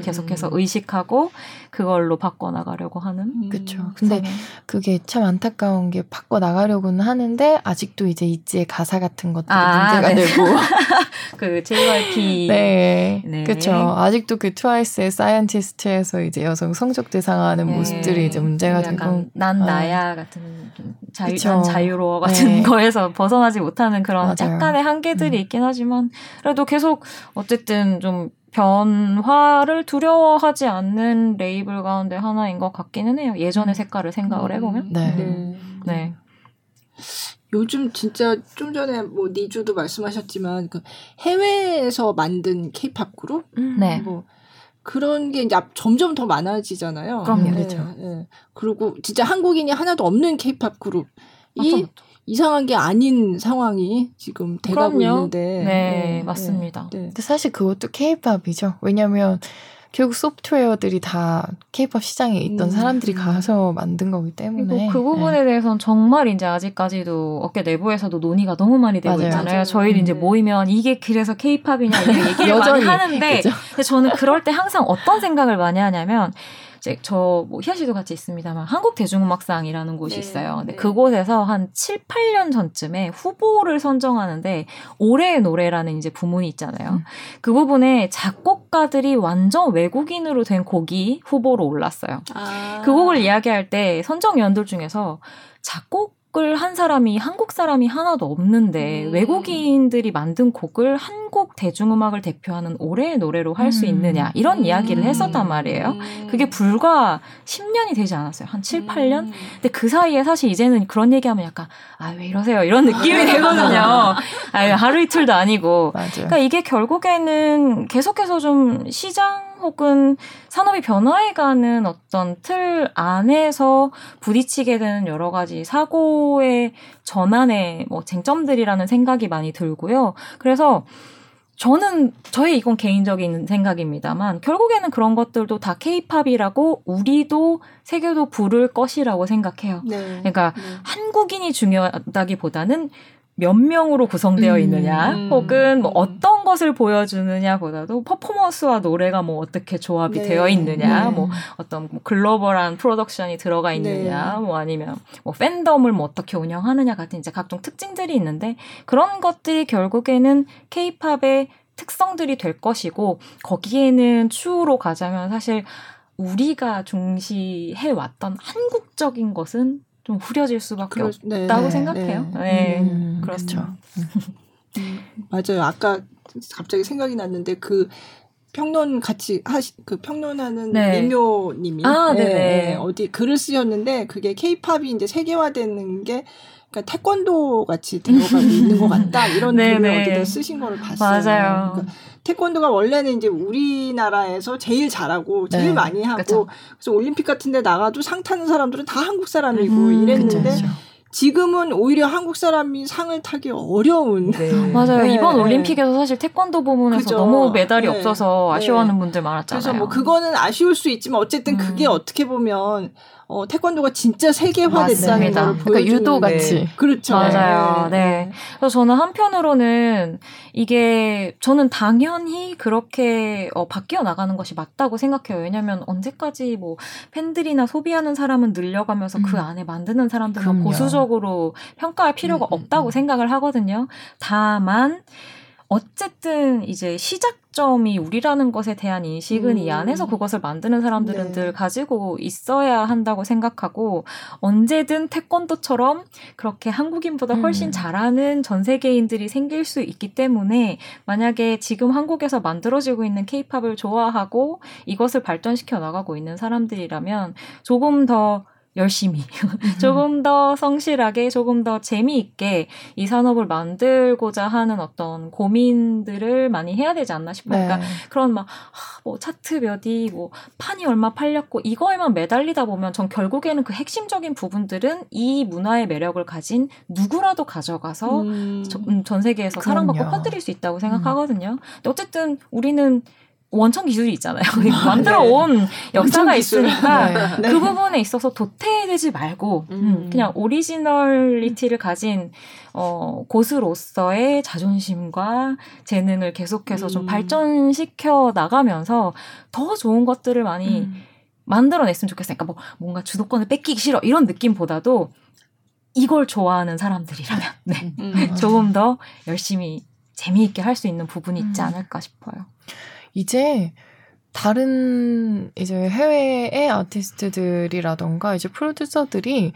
계속해서 음. 의식하고 그걸로 바꿔 나가려고 하는. 음. 그쵸. 근데 그게 참 안타까운 게 바꿔 나가려고는 하는데 아직도 이제 있지의 가사 같은 것들이 아, 문제가 네. 되고. 그 JYP 네. 네. 그렇죠. 아직도 그 트와이스의 Scientist에서 이제 여성 성적 대상화하는 네. 모습들이 이제 문제가 되고 난 어. 나야 같은 좀 자유 그쵸. 난 자유로워 같은 네. 거에서 벗어나지 못하는 그런 맞아요. 약간의 한계들이 음. 있긴 하지만 그래도 계속 어쨌든 좀 변화를 두려워하지 않는 레이블 가운데 하나인 것 같기는 해요. 예전의 색깔을 생각을 해보면. 네. 네. 네. 요즘 진짜 좀 전에 뭐 니주도 말씀하셨지만 그 해외에서 만든 케이팝 그룹 음. 네. 뭐 그런 게 이제 앞- 점점 더 많아지잖아요. 그럼요. 네, 그렇죠. 네. 그리고 진짜 한국인이 하나도 없는 케이팝 그룹이 맞죠, 맞죠. 이상한 게 아닌 상황이 지금 돼가고 그럼요. 있는데. 네, 맞습니다. 네. 근데 사실 그것도 케이팝이죠. 왜냐면 결국 소프트웨어들이 다 케이팝 시장에 있던 음. 사람들이 가서 만든 거기 때문에 그리고 그 부분에 대해서는 정말 이제 아직까지도 업계 내부에서도 논의가 너무 많이 되고 맞아요. 있잖아요. 저희는 이제 네. 모이면 이게 그래서 케이팝이냐 이런 얘기를 여전히, 많이 하는데 그죠? 근데 저는 그럴 때 항상 어떤 생각을 많이 하냐면 이 제 저 뭐 희아 씨도 같이 있습니다만 한국 대중음악상이라는 곳이 네, 있어요. 근데 네. 그곳에서 한 7, 8년 전쯤에 후보를 선정하는데 올해의 노래라는 이제 부문이 있잖아요. 음. 그 부분에 작곡가들이 완전 외국인으로 된 곡이 후보로 올랐어요. 아. 그 곡을 이야기할 때 선정위원들 중에서 작곡 을 한 사람이 한국 사람이 하나도 없는데 음. 외국인들이 만든 곡을 한국 대중음악을 대표하는 올해의 노래로 할수 음. 있느냐 이런 음. 이야기를 했었단 말이에요. 음. 그게 불과 10년이 되지 않았어요. 한 7, 8년? 음. 근데 그 사이에 사실 이제는 그런 얘기하면 약간 아 왜 이러세요 이런 느낌이 되거든요. 아 하루 이틀도 아니고 맞아요. 그러니까 이게 결국에는 계속해서 좀 시장 혹은 산업이 변화해가는 어떤 틀 안에서 부딪히게 되는 여러 가지 사고의 전환의 뭐 쟁점들이라는 생각이 많이 들고요. 그래서 저는 저의 이건 개인적인 생각입니다만 결국에는 그런 것들도 다 케이팝이라고 우리도 새겨도 부를 것이라고 생각해요. 네. 그러니까 네. 한국인이 중요하다기보다는 몇 명으로 구성되어 음, 있느냐, 음, 혹은 뭐 음. 어떤 것을 보여주느냐보다도 퍼포먼스와 노래가 뭐 어떻게 조합이 네. 되어 있느냐, 네. 뭐 어떤 뭐 글로벌한 프로덕션이 들어가 있느냐, 네. 뭐 아니면 뭐 팬덤을 뭐 어떻게 운영하느냐 같은 이제 각종 특징들이 있는데 그런 것들이 결국에는 케이팝의 특성들이 될 것이고 거기에는 추후로 가자면 사실 우리가 중시해 왔던 한국적인 것은 좀 후려질 수밖에 네. 없다고 네. 생각해요. 네. 네, 음, 그렇죠. 음, 맞아요. 아까 갑자기 생각이 났는데 그 평론 같이 하시 그 평론하는 네. 민묘님이 아, 예, 네네. 예, 어디 글을 쓰셨는데 그게 케이팝이 이제 세계화되는 게 그러니까 태권도 같이 되어가고 있는 것 같다 이런 글을 네네. 어디다 쓰신 거를 봤어요. 맞아요. 그러니까 태권도가 원래는 이제 우리나라에서 제일 잘하고 제일 네. 많이 하고 그쵸. 그래서 올림픽 같은데 나가도 상 타는 사람들은 다 한국 사람이고 음, 이랬는데 그쵸, 그쵸. 지금은 오히려 한국 사람이 상을 타기 어려운 맞아요. 네, 이번 네. 올림픽에서 사실 태권도 부문에서 그죠. 너무 메달이 네. 없어서 아쉬워하는 네. 분들 많았잖아요. 그래서 뭐 그거는 아쉬울 수 있지만 어쨌든 그게 음. 어떻게 보면 어, 태권도가 진짜 세계화됐다는. 걸 그러니까 유도 같이. 그렇죠. 맞아요. 네. 그래서 저는 한편으로는 이게 저는 당연히 그렇게 어, 바뀌어 나가는 것이 맞다고 생각해요. 왜냐하면 언제까지 뭐 팬들이나 소비하는 사람은 늘려가면서 그 음. 안에 만드는 그럼요. 보수적으로 평가할 필요가 음, 음, 없다고 음. 생각을 하거든요. 다만 어쨌든 이제 시작 점이 우리라는 것에 대한 인식은 이 음. 안에서 그것을 만드는 사람들은 네. 늘 가지고 있어야 한다고 생각하고 언제든 태권도처럼 그렇게 한국인보다 훨씬 음. 잘하는 전 세계인들이 생길 수 있기 때문에 만약에 지금 한국에서 만들어지고 있는 케이팝을 좋아하고 이것을 발전시켜 나가고 있는 사람들이라면 조금 더 열심히, 조금 더 성실하게, 조금 더 재미있게 이 산업을 만들고자 하는 어떤 고민들을 많이 해야 되지 않나 싶어요. 네. 그러니까 그런 막, 하, 뭐, 차트 몇이, 뭐, 판이 얼마 팔렸고, 이거에만 매달리다 보면 전 결국에는 그 핵심적인 부분들은 이 문화의 매력을 가진 누구라도 가져가서 음. 저- 음, 전 세계에서 사랑받고 그럼요. 퍼뜨릴 수 있다고 생각하거든요. 근데 어쨌든 우리는 원천 기술이 있잖아요. 만들어 네. 온 역사가. 있으니까 네. 네. 그 부분에 있어서 도태되지 말고 음, 음. 그냥 originality를 가진 어, 곳으로서의 자존심과 재능을 계속해서 좀 음. 발전시켜 나가면서 더 좋은 것들을 많이 음. 만들어냈으면 좋겠어요. 그러니까 뭐 뭔가 주도권을 뺏기기 싫어 이런 느낌보다도 이걸 좋아하는 사람들이라면 네. 음. 조금 더 열심히 재미있게 할 수 있는 부분이 있지 음. 않을까 싶어요. 이제 다른 이제 해외의 아티스트들이라던가 이제 프로듀서들이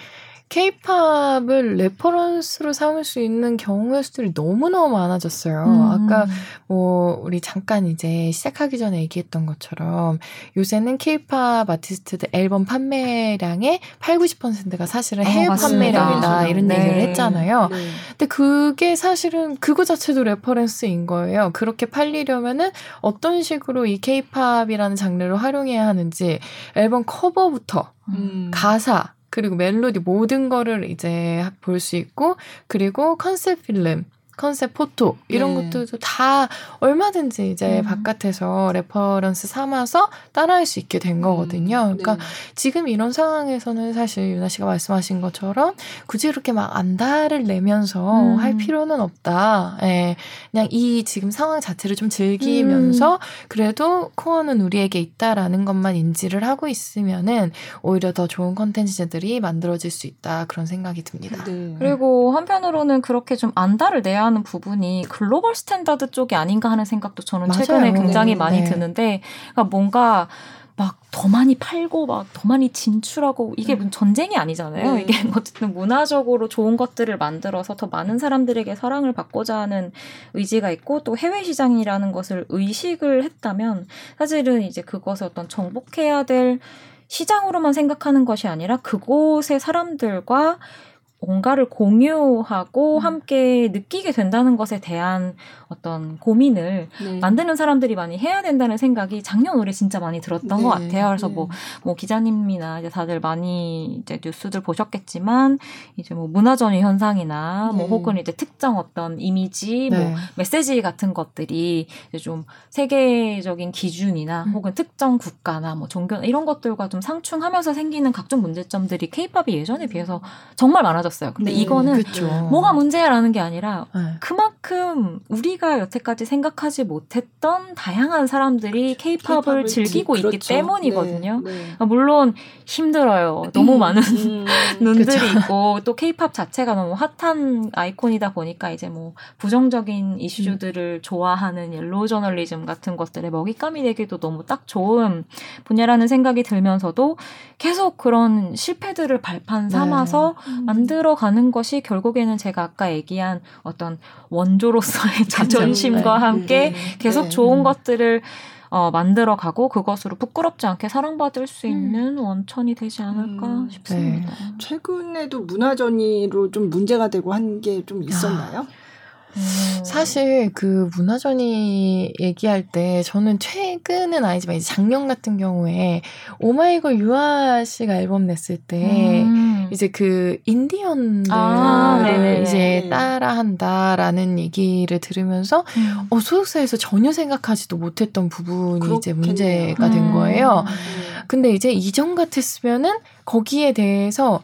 케이팝을 reference로 삼을 수 있는 경우의 수들이 너무너무 많아졌어요. 음. 아까 뭐 우리 잠깐 이제 시작하기 전에 얘기했던 것처럼 요새는 케이팝 아티스트들 앨범 판매량의 8, 90%가 사실은 어, 해외 맞습니다. 판매량이다 이런 네. 얘기를 했잖아요. 네. 근데 그게 사실은 그거 자체도 reference인 거예요. 그렇게 팔리려면은 어떤 식으로 이 케이팝이라는 장르를 활용해야 하는지 앨범 커버부터 음. 가사 그리고 멜로디 모든 거를 이제 볼 수 있고 그리고 concept film concept photo 이런 네. 것들도 다 얼마든지 이제 음. 바깥에서 reference 삼아서 따라할 수 있게 된 거거든요. 그러니까 네. 지금 이런 상황에서는 사실 유나 씨가 말씀하신 것처럼 굳이 그렇게 막 안달을 내면서 음. 할 필요는 없다. 예. 그냥 이 지금 상황 자체를 좀 즐기면서 음. 그래도 core는 우리에게 있다라는 것만 인지를 하고 있으면은 오히려 더 좋은 컨텐츠들이 만들어질 수 있다. 그런 생각이 듭니다. 네. 그리고 한편으로는 그렇게 좀 안달을 내야 하는 부분이 global standard 쪽이 아닌가 하는 생각도 저는 맞아요. 최근에 굉장히 네, 많이 네. 드는데 그러니까 뭔가 막 더 많이 팔고 막 더 많이 진출하고 이게 무슨 전쟁이 아니잖아요. 네. 이게 어쨌든 문화적으로 좋은 것들을 만들어서 더 많은 사람들에게 사랑을 받고자 하는 의지가 있고 또 해외 시장이라는 것을 의식을 했다면 사실은 이제 그것을 어떤 정복해야 될 시장으로만 생각하는 것이 아니라 그곳의 사람들과 뭔가를 공유하고 음. 함께 느끼게 된다는 것에 대한 어떤 고민을 네. 만드는 사람들이 많이 해야 된다는 생각이 작년 올해 진짜 많이 들었던 네. 것 같아요. 그래서 네. 뭐, 뭐 기자님이나 이제 다들 많이 이제 뉴스들 보셨겠지만 이제 뭐 문화전위 현상이나 뭐 네. 혹은 이제 특정 어떤 이미지, 네. 뭐 메시지 같은 것들이 이제 좀 세계적인 기준이나 음. 혹은 특정 국가나 뭐 종교 이런 것들과 좀 상충하면서 생기는 각종 문제점들이 케이팝이 예전에 비해서 정말 많아졌어요. 근데 네. 이거는 그렇죠. 뭐가 문제라는 게 아니라 네. 그만큼 우리 가 여태까지 생각하지 못했던 다양한 사람들이 케이팝을 케이팝을 즐기고 그렇죠. 있기 때문이거든요. 네, 네. 아, 물론 힘들어요. 너무 많은 음, 눈들이 그쵸. 있고 또 케이팝 자체가 너무 핫한 아이콘이다 보니까 이제 뭐 부정적인 이슈들을 좋아하는 yellow journalism 같은 것들의 먹잇감이 되기도 너무 딱 좋은 분야라는 생각이 들면서도 계속 그런 실패들을 발판 삼아서 음. 만들어 가는 것이 결국에는 제가 아까 얘기한 어떤 원조로서의 자존심과 네. 함께 네. 계속 네. 좋은 음. 것들을 어, 만들어 가고 그것으로 부끄럽지 않게 사랑받을 수 음. 있는 원천이 되지 않을까 음. 싶습니다. 최근에도 문화전이로 좀 문제가 되고 한 게 좀 있었나요? 음. 사실 그 문화전이 얘기할 때 저는 최근은 아니지만 이제 작년 같은 경우에 오마이걸 유아 씨가 앨범 냈을 때 음. 이제 그 인디언들을 아, 네네네. 이제 네. 따라한다라는 얘기를 들으면서 음. 어, 소속사에서 전혀 생각하지도 못했던 부분이 이제 그렇겠네요. 문제가 된 음. 거예요. 네. 근데 이제 이전 같았으면은 거기에 대해서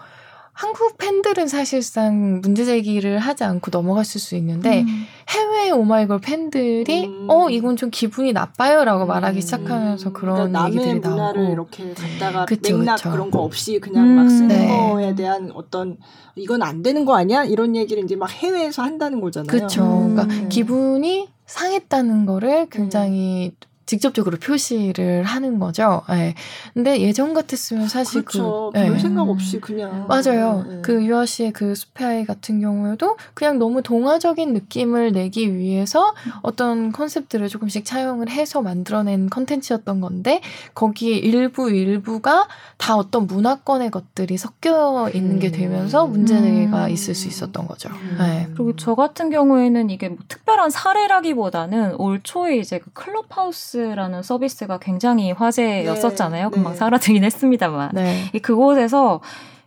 한국 팬들은 사실상 문제 제기를 하지 않고 넘어갔을 수 있는데 음. 해외 오마이걸 팬들이 음. 어 이건 좀 기분이 나빠요라고 음. 말하기 시작하면서 그런 그러니까 얘기들이 남의 문화를 나오고 이렇게 갖다가 그쵸, 맥락 그쵸. 그런 거 없이 그냥 음. 막 쓰는 네. 거에 대한 어떤 이건 안 되는 거 아니야? 이런 얘기를 이제 막 해외에서 한다는 거잖아요. 그렇죠. 음. 그러니까 기분이 상했다는 거를 굉장히 직접적으로 표시를 하는 거죠. 예. 근데 예전 같았으면 사실 그렇죠. 그 예. 별 생각 없이 그냥 맞아요. 네. 그 유아 씨의 그 숲의 아이 같은 경우에도 그냥 너무 동화적인 느낌을 내기 위해서 어떤 컨셉들을 조금씩 차용을 해서 만들어낸 컨텐츠였던 건데 거기에 일부 일부가 다 어떤 문화권의 것들이 섞여 있는 게 되면서 음. 문제가 음. 있을 수 있었던 거죠. 음. 네. 그리고 저 같은 경우에는 이게 뭐 특별한 사례라기보다는 올 초에 이제 그 클럽하우스 라는 서비스가 굉장히 화제였었잖아요. 네, 금방 네. 사라지긴 했습니다만. 네. 이 그곳에서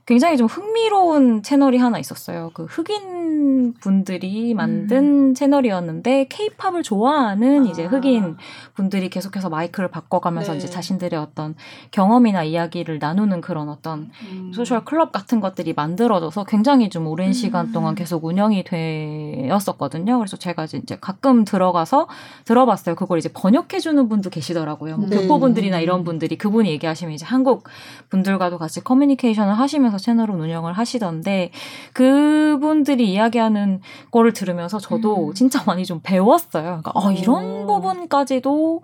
굉장히 좀 흥미로운 채널이 하나 있었어요. 그 흑인 분들이 만든 채널이었는데 케이팝을 좋아하는 이제 아. 흑인 분들이 계속해서 마이크를 바꿔가면서 네. 이제 자신들의 어떤 경험이나 이야기를 나누는 그런 어떤 음. 소셜 클럽 같은 것들이 만들어져서 굉장히 좀 오랜 시간 음. 동안 계속 운영이 되었었거든요. 그래서 제가 이제 가끔 들어가서 들어봤어요. 그걸 이제 번역해 주는 분도 계시더라고요. 뭐 네. 교포분들이나 이런 분들이 그분이 얘기하시면 이제 한국 분들과도 같이 커뮤니케이션을 하시면서 채널을 운영을 하시던데 그분들이 이야기하는 거를 들으면서 저도 음. 진짜 많이 좀 배웠어요. 그러니까 어, 이런 오. 부분까지도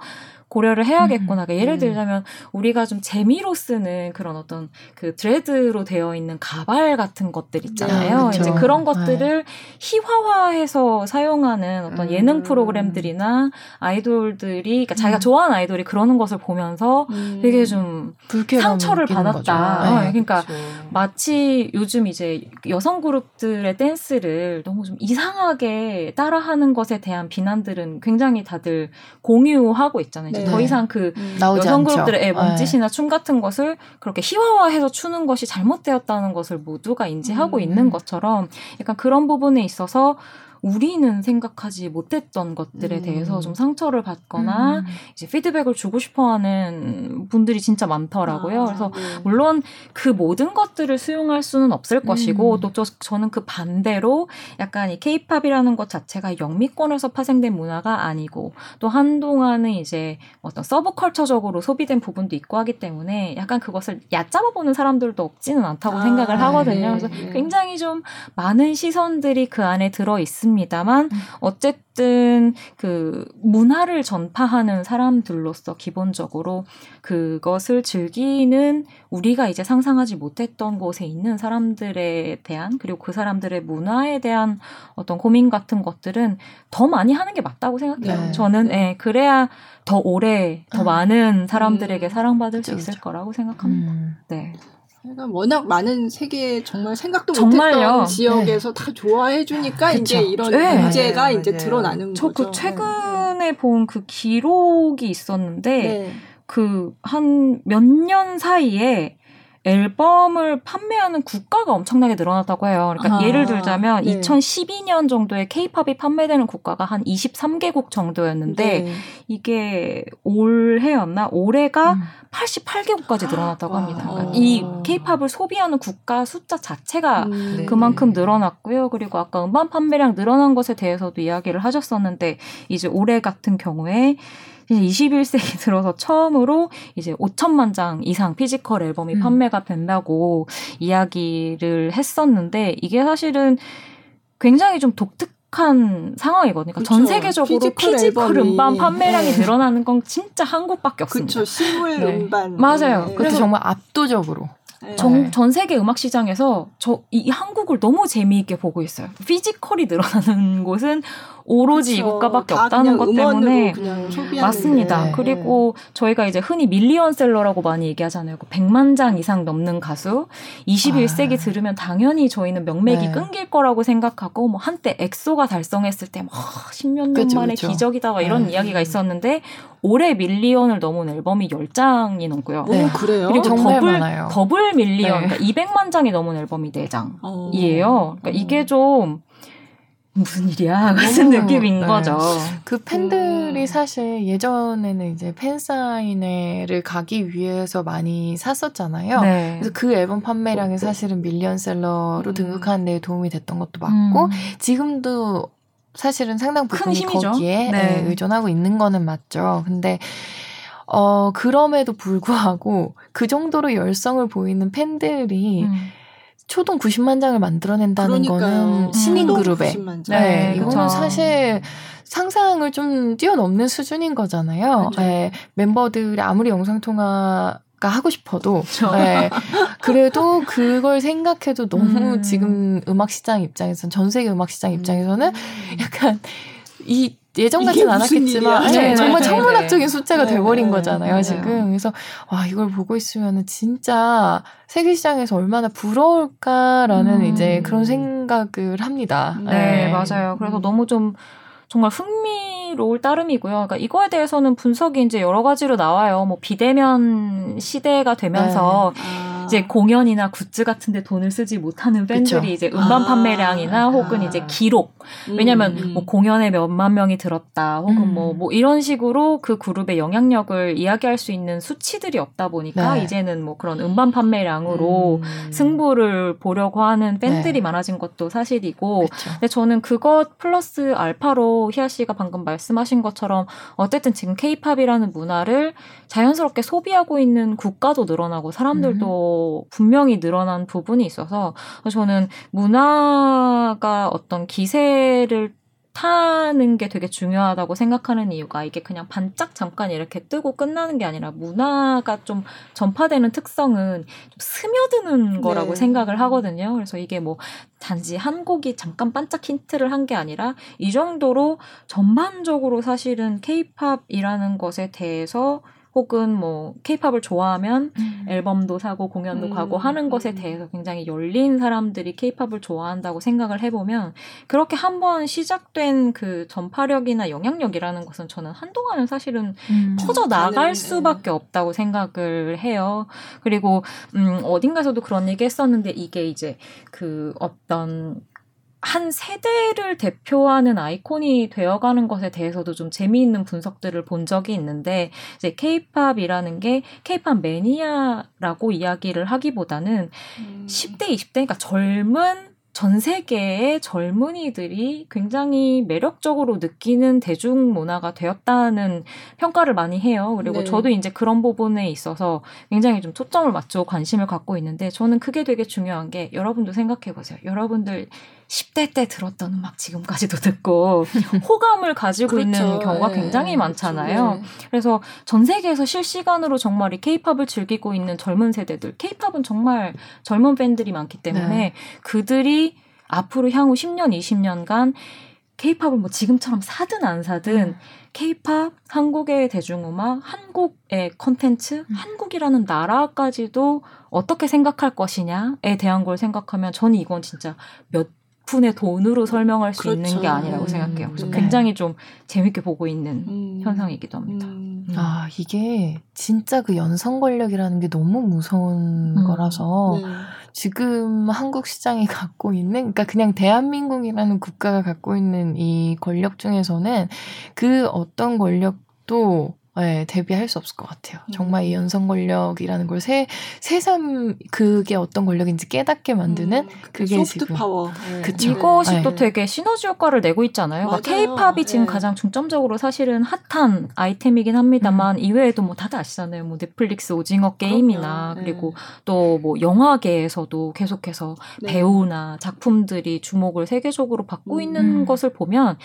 고려를 해야겠구나. 그러니까 예를 음. 들자면 우리가 좀 재미로 쓰는 그런 어떤 그 드레드로 되어 있는 가발 같은 것들 있잖아요. 네, 이제. 그런 것들을 희화화해서 사용하는 어떤 예능 음. 프로그램들이나 아이돌들이 그러니까 자기가 음. 좋아하는 아이돌이 그러는 것을 보면서 음. 되게 좀 상처를 받았다. 어, 네. 그러니까 그렇죠. 마치 요즘 이제 여성 그룹들의 댄스를 너무 좀 이상하게 따라하는 것에 대한 비난들은 굉장히 다들 공유하고 있잖아요. 이제 네. 더 이상 그 음. 여성. 그룹들의 애 네. 몸짓이나 춤 같은 것을 그렇게 희화화해서 추는 것이 잘못되었다는 것을 모두가 인지하고 음. 있는 것처럼 약간 그런 부분에 있어서 우리는 생각하지 못했던 것들에 음. 대해서 좀 상처를 받거나 음. 이제 피드백을 주고 싶어하는 분들이 진짜 많더라고요. 아, 그래서 네. 물론 그 모든 것들을 수용할 수는 없을 것이고 음. 또 저, 저는 그 반대로 약간 이 케이팝이라는 것 자체가 영미권에서 파생된 문화가 아니고 또 한동안은 이제 어떤 서브컬처적으로 소비된 부분도 있고 하기 때문에 약간 그것을 얕잡아 보는 사람들도 없지는 않다고 아, 생각을 하거든요. 네, 그래서 네. 굉장히 좀 많은 시선들이 그 안에 들어 있습니다 만 음. 어쨌든 그 문화를 전파하는 사람들로서 기본적으로 그것을 즐기는 우리가 이제 상상하지 못했던 곳에 있는 사람들에 대한 그리고 그 사람들의 문화에 대한 어떤 고민 같은 것들은 더 많이 하는 게 맞다고 생각해요. 네. 저는 네. 예, 그래야 더 오래 더 음. 많은 사람들에게 음. 사랑받을 수 그쵸, 있을. 거라고 생각합니다. 음. 네. 그러니까 워낙 많은 세계 정말 생각도 정말요. 못했던 지역에서 다 좋아해 주니까 이제 이런 네. 문제가 맞아요, 이제 맞아요. 드러나는 저 거죠. 그 최근에 본그 기록이 있었는데 네. 그한 몇 년 사이에 앨범을 판매하는 국가가 엄청나게 늘어났다고 해요. 그러니까 아, 예를 들자면 네. 2012년 정도에 케이팝이 판매되는 국가가 한 23개국 정도였는데 네. 이게 올해였나? 올해가 음. 88개국까지 늘어났다고 합니다. 그러니까 와. 이 케이팝을 소비하는 국가 숫자 자체가 음. 네. 그만큼 늘어났고요. 그리고 아까 음반 판매량 늘어난 것에 대해서도 이야기를 하셨었는데 이제 올해 같은 경우에 이제 21세기 들어서 처음으로 이제 5천만 장 이상 physical 앨범이 음. 판매가 된다고 이야기를 했었는데 이게 사실은 굉장히 좀 독특한 상황이거든요. 그러니까 전 그쵸. 세계적으로 physical physical, 앨범이. 음반 판매량이 네. 늘어나는 건 진짜 한국밖에 없습니다. 그쵸 실물 네. 음반 맞아요. 네. 그래서 정말 압도적으로 네. 전, 전 세계 음악 시장에서 저 이 한국을 너무 재미있게 보고 있어요. physical이 늘어나는 곳은 오로지 이 그쵸. 국가밖에 다 없다는 것 때문에 맞습니다. 네. 그리고 저희가 이제 흔히 밀리언셀러라고 많이 얘기하잖아요. 그 100만 장 이상 넘는 가수. 21세기 아. 들으면 당연히 저희는 명맥이 네. 끊길 거라고 생각하고 뭐 한때 엑소가 달성했을 때 막 10몇 년 그쵸, 만에 그쵸. 기적이다 막 이런 네. 이야기가 있었는데 올해 million을 넘은 앨범이 10장이 넘고요. 오 네. 그래요? 그리고 정말 더블 많아요. double million 네. 그러니까 200만 장이 넘은 앨범이 4장이에요. 어. 그러니까 이게 좀 무슨 일이야 같은 너무, 느낌인 네. 거죠. 그 팬들이 음. 사실 예전에는 이제 팬사인회를 가기 위해서 많이 샀었잖아요. 네. 그래서 그 앨범 판매량이 사실은 밀리언셀러로 음. 등극하는 데 도움이 됐던 것도 맞고 음. 지금도 사실은 상당 큰 부분이. 거기에 네. 네, 의존하고 있는 거는 맞죠. 근데 어 그럼에도 불구하고 그 정도로 열성을 보이는 팬들이 음. 초동 90만 장을 만들어낸다는 그러니까요. 거는 신인 음. 그룹에 90만 장. 네, 네, 이거는. 사실 상상을 좀 뛰어넘는 수준인 거잖아요. 네, 멤버들이 아무리 영상 통화 가 하고 싶어도. 네, 그래도 그걸 생각해도 너무 음. 지금 음악 시장 입장에서는 전 세계 음악 시장 입장에서는 음. 약간 이 예전 같진 않았겠지만? 네, 네, 정말 네, 천문학적인 네. 숫자가 네, 돼버린 네, 거잖아요. 지금 그래서 와 이걸 보고 있으면 진짜 세계 시장에서 얼마나 부러울까라는 음. 이제 그런 생각을 합니다. 네, 맞아요. 그래서 음. 너무 좀 정말 흥미 로울 따름이고요. 그러니까 이거에 대해서는 분석이 이제 여러 가지로 나와요. 뭐 비대면 시대가 되면서 아. 이제 공연이나 굿즈 같은데 돈을 쓰지 못하는 팬들이 그쵸. 이제 음반 아. 판매량이나 혹은 아. 이제 기록 음, 왜냐면 음. 뭐 공연에 몇만 명이 들었다 혹은 음. 뭐, 뭐 이런 식으로 그 그룹의 영향력을 이야기할 수 있는 수치들이 없다 보니까 네. 이제는 뭐 그런 음반 판매량으로 음. 승부를 보려고 하는 팬들이 네. 많아진 것도 사실이고 그렇죠. 근데 저는 그것 플러스 알파로 희아 씨가 방금 말씀 하신 것처럼 어쨌든 지금 케이팝이라는 문화를 자연스럽게 소비하고 있는 국가도 늘어나고 사람들도 분명히 늘어난 부분이 있어서 저는 문화가 어떤 기세를 타는 게 되게 중요하다고 생각하는 이유가 이게 그냥 반짝 잠깐 이렇게 뜨고 끝나는 게 아니라 문화가 좀 전파되는 특성은 좀 스며드는 거라고 네. 생각을 하거든요. 그래서 이게 뭐 단지 한 곡이 잠깐 반짝 힌트를 한 게 아니라 이 정도로 전반적으로 사실은 케이팝이라는 것에 대해서 혹은 뭐 케이팝을 좋아하면 앨범도 사고 공연도 음, 가고 하는 것에 음. 대해서 굉장히 열린 사람들이 케이팝을 좋아한다고 생각을 해보면 그렇게 한번 시작된 그 전파력이나 영향력이라는 것은 저는 한동안은 사실은 음. 퍼져 나갈 수밖에 없다고 생각을 해요. 그리고 음 어딘가에서도 그런 얘기 했었는데 이게 이제 그 어떤 한 세대를 대표하는 아이콘이 되어가는 것에 대해서도 좀 재미있는 분석들을 본 적이 있는데 이제 케이팝이라는 게 케이팝 매니아라고 이야기를 하기보다는 음. 10대, 20대, 그러니까 젊은 전 세계의 젊은이들이 굉장히 매력적으로 느끼는 대중문화가 되었다는 평가를 많이 해요. 그리고 네. 저도 이제 그런 부분에 있어서 굉장히 좀 초점을 맞추고 관심을 갖고 있는데 저는 그게 되게 중요한 게 여러분도 생각해 보세요. 여러분들 10대 때 들었던 음악 지금까지도 듣고 호감을 가지고 있는 그렇죠. 경우가 네. 굉장히 많잖아요. 그렇죠. 네. 그래서 전 세계에서 실시간으로 정말 이 케이팝을 즐기고 있는 젊은 세대들, 케이팝은 정말 젊은 팬들이 많기 때문에 네. 그들이 앞으로 향후 10년, 20년간 케이팝을 뭐 지금처럼 사든 안 사든 케이팝, 한국의 대중음악, 한국의 컨텐츠, 음. 한국이라는 나라까지도 어떻게 생각할 것이냐에 대한 걸 생각하면 저는 이건 진짜 몇 푼의 돈으로 설명할 수 그렇죠. 있는 게 아니라고 음, 생각해요. 그래서 네. 굉장히 좀 재밌게 보고 있는 음. 현상이기도 합니다. 음. 음. 아, 이게 진짜 그 연성 권력이라는 게 너무 무서운 음. 거라서 네. 지금 한국 시장이 갖고 있는, 그러니까 그냥 대한민국이라는 국가가 갖고 있는 이 권력 중에서는 그 어떤 권력도 예, 대비할 수 없을 것 같아요. 정말 이 연성 권력이라는 걸 새, 새삼 그게 어떤 권력인지 깨닫게 만드는 음, 그게 소프트 지금 파워. 네. 그쵸. 이것이 네. 또 되게 시너지 효과를 내고 있잖아요. 맞아요. 케이팝이 지금 네. 가장 중점적으로 사실은 핫한 아이템이긴 합니다만 이외에도 뭐 다들 아시잖아요. 뭐 넷플릭스 오징어 게임이나 그럼요. 네. 그리고 또 뭐 영화계에서도 계속해서 네. 배우나 작품들이 주목을 세계적으로 받고 음. 있는 것을 보면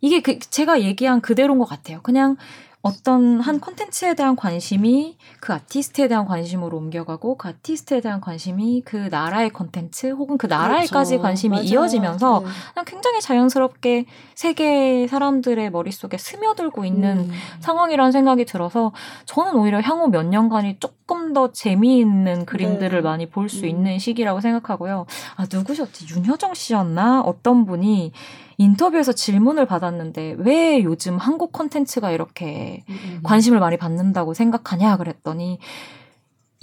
이게 그 제가 얘기한 그대로인 것 같아요. 그냥 어떤 한 콘텐츠에 대한 관심이 그 아티스트에 대한 관심으로 옮겨가고 그 아티스트에 대한 관심이 그 나라의 콘텐츠 혹은 그 나라에까지 그렇죠. 관심이 맞아요. 이어지면서 네. 그냥 굉장히 자연스럽게 세계 사람들의 머릿속에 스며들고 있는 음. 상황이라는 생각이 들어서 저는 오히려 향후 몇 년간이 조금 더 재미있는 그림들을 네. 많이 볼수 음. 있는 시기라고 생각하고요. 아, 누구셨지? 윤효정 씨였나? 어떤 분이 인터뷰에서 질문을 받았는데 왜 요즘 한국 콘텐츠가 이렇게 음. 관심을 많이 받는다고 생각하냐 그랬더니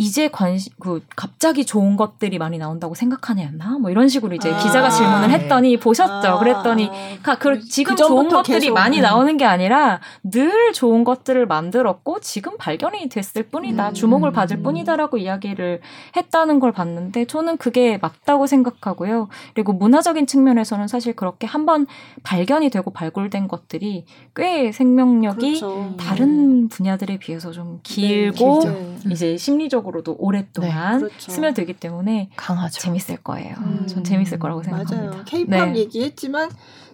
이제 관심 그 갑자기 좋은 것들이 많이 나온다고 생각하냐였나 뭐 이런 식으로 이제 아. 기자가 질문을 했더니 보셨죠 아, 그랬더니 아. 가, 그, 지금 그 좋은 것들이 계속, 많이 음. 나오는 게 아니라 늘 좋은 것들을 만들었고 지금 발견이 됐을 뿐이다. 음. 주목을 받을 뿐이다라고 이야기를 했다는 걸 봤는데 저는 그게 맞다고 생각하고요. 그리고 문화적인 측면에서는 사실 그렇게 한번 발견이 되고 발굴된 것들이 꽤 생명력이 그렇죠. 다른 분야들에 비해서 좀 길고 네. 이제 심리적으로 오랫동안 네, 그렇죠. 스며들기 때문에 강하죠. 재밌을 거예요. 음. 전 재밌을 거라고 생각합니다. 맞아요. 케이팝 네. 얘기했지만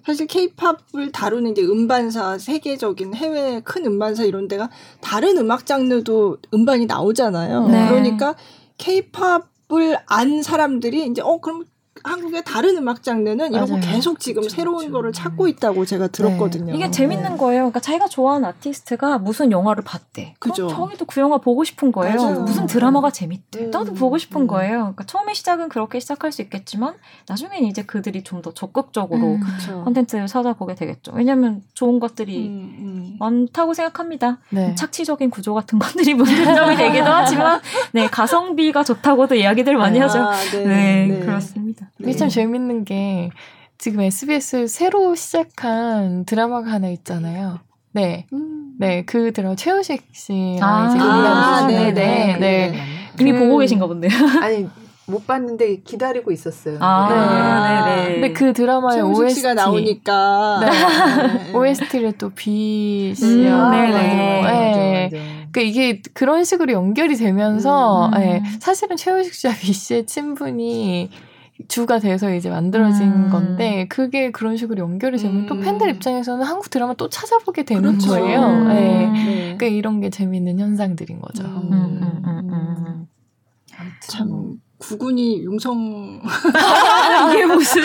사실 케이팝을 다루는 이제 음반사 세계적인 해외 큰 음반사 이런 데가 다른 음악 장르도 음반이 나오잖아요. 네. 그러니까 케이팝을 안 사람들이 이제 어 그럼 한국의 다른 음악 장르는 이런 거 맞아요. 계속 지금 그쵸, 새로운 그쵸. 거를 찾고 있다고 제가 들었거든요. 이게 재밌는 거예요. 그러니까 자기가 좋아하는 아티스트가 무슨 영화를 봤대. 그죠. 자기도 그 영화 보고 싶은 거예요. 맞아요. 무슨 드라마가 재밌대. 음, 나도 보고 싶은 음. 거예요. 그러니까 처음에 시작은 그렇게 시작할 수 있겠지만 나중엔 이제 그들이 좀 더 적극적으로 음. 그렇죠. 콘텐츠를 찾아보게 되겠죠. 왜냐하면 좋은 것들이 음, 음. 많다고 생각합니다. 네. 착취적인 구조 같은 것들이 문제점이 되기도 하지만 네 가성비가 좋다고도 이야기들 많이 하죠. 아, 네, 그렇습니다. 네. 이게 참 재밌는 게 지금 SBS 새로 시작한 드라마가 하나 있잖아요. 네. 음. 네, 그 드라마 최우식 씨랑 아, 이제 아, 일하는 네, 네, 네. 네. 이미 그- 보고 계신가 본데요. 아니 못 봤는데 기다리고 있었어요. 아, 네. 네네. 근데 그 드라마의 OST 씨가 나오니까 네. 네. OST를 또 B 음, 씨가 네네. 네. 맞아, 네. 맞아. 그러니까 이게 그런 식으로 연결이 되면서 음. 예, 사실은 최우식 씨와 B 씨의 친분이 주가 돼서 이제 만들어진 음. 건데 그게 그런 식으로 연결이 되면 또 음. 팬들 입장에서는 한국 드라마 또 찾아보게 되는 그렇죠. 거예요. 음. 예. 네. 그러니까 이런 게 재밌는 현상들인 거죠. 음. 음, 음, 음, 음. 참 구군이 융성 이게 무슨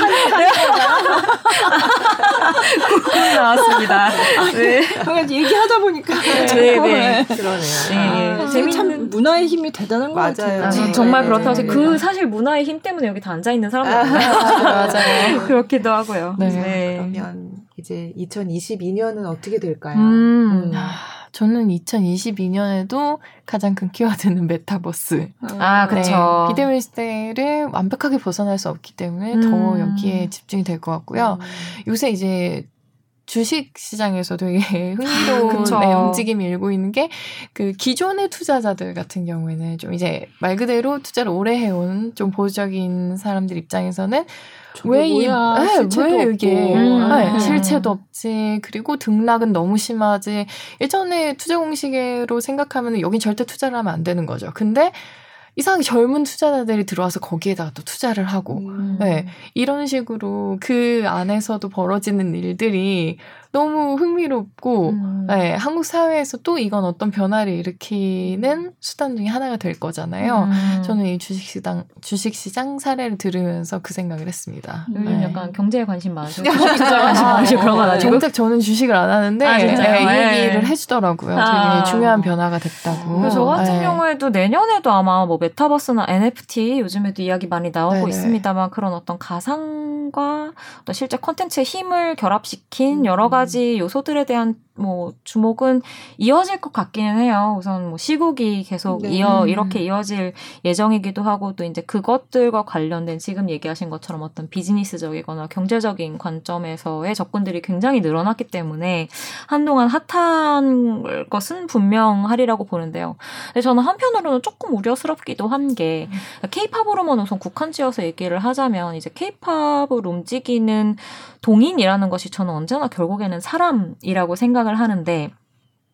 나왔습니다. 네. 그냥 얘기하다 보니까 네, 네. 네. 그러네요. 네. 아, 이게 참 재밌는- 문화의 힘이 대단한 것 맞아요. 같아요. 아, 네, 정말 네, 그렇다고 네, 해서 네. 그 사실 문화의 힘 때문에 여기 다 앉아 있는 사람들 아, 맞아요. 그렇기도 하고요. 네. 그러면 이제 2022년은 어떻게 될까요? 음. 음. 아, 저는 2022년에도 가장 큰 키워드는 메타버스. 아, 그쵸. 네, 비대면 시대를 완벽하게 벗어날 수 없기 때문에 더 음. 여기에 집중이 될 것 같고요. 요새 이제 주식 시장에서 되게 흥미로운 그쵸. 네, 움직임이 일고 있는 게 그 기존의 투자자들 같은 경우에는 좀 이제 말 그대로 투자를 오래 해온 좀 보수적인 사람들 입장에서는 왜 이, 뭐야, 네, 실체도 왜. 이게 음. 네, 음. 실체도 없지 그리고 등락은 너무 심하지 예전에 투자 공식으로 생각하면 여긴 절대 투자를 하면 안 되는 거죠. 근데 이상하게 젊은 투자자들이 들어와서 거기에다가 또 투자를 하고 음. 네 이런 식으로 그 안에서도 벌어지는 일들이 너무 흥미롭고 음. 네, 한국 사회에서 또 이건 어떤 변화를 일으키는 수단 중에 하나가 될 거잖아요. 음. 저는 이 주식시장 주식시장 사례를 들으면서 그 생각을 했습니다. 요즘 네. 약간 경제에 관심 많으시고 주식 관심 많으시고 그런 거 가지고 정작 저는 주식을 안 하는데 아? 네, 이 네. 얘기를 해주더라고요. 아. 되게 중요한 변화가 됐다고. 그래서 저 같은 네. 경우에도 내년에도 아마 뭐 메타버스나 NFT 요즘에도 이야기 많이 나오고 네네. 있습니다만 그런 어떤 가상과 어떤 실제 콘텐츠의 힘을 결합시킨 음. 여러 가지 요소들에 대한 뭐 주목은 이어질 것 같기는 해요. 우선 뭐 시국이 계속 네. 이어 음. 이렇게 이어질 예정이기도 하고 또 이제 그것들과 관련된 지금 얘기하신 것처럼 어떤 비즈니스적이거나 경제적인 관점에서의 접근들이 굉장히 늘어났기 때문에 한동안 핫한 것은 분명하리라고 보는데요. 근데 저는 한편으로는 조금 우려스럽기도 한 게 케이팝으로만 우선 국한지어서 얘기를 하자면 이제 케이팝을 움직이는 동인이라는 것이 저는 언제나 결국에는 사람이라고 생각을 하는데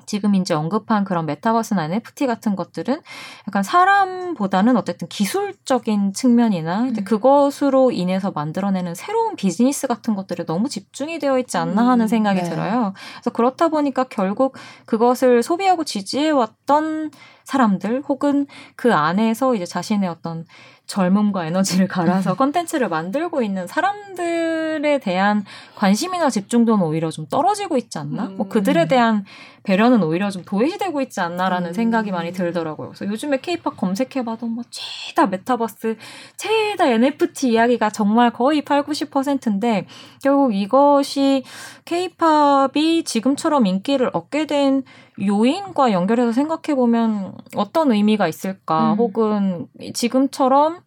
지금 이제 언급한 그런 메타버스나 NFT 같은 것들은 약간 사람보다는 어쨌든 기술적인 측면이나 음. 그것으로 인해서 만들어내는 새로운 비즈니스 같은 것들에 너무 집중이 되어 있지 않나 하는 음, 생각이 네. 들어요. 그래서 그렇다 보니까 결국 그것을 소비하고 지지해왔던 사람들 혹은 그 안에서 이제 자신의 어떤 젊음과 에너지를 갈아서 컨텐츠를 만들고 있는 사람들에 대한 관심이나 집중도는 오히려 좀 떨어지고 있지 않나? 음. 뭐 그들에 대한 배려는 오히려 좀 도외시되고 있지 않나라는 음. 생각이 많이 들더라고요. 그래서 요즘에 케이팝 검색해봐도 뭐 죄다 메타버스, 죄다 NFT 이야기가 정말 거의 8, 90%인데 결국 이것이 케이팝이 지금처럼 인기를 얻게 된 요인과 연결해서 생각해보면 어떤 의미가 있을까? 음. 혹은 지금처럼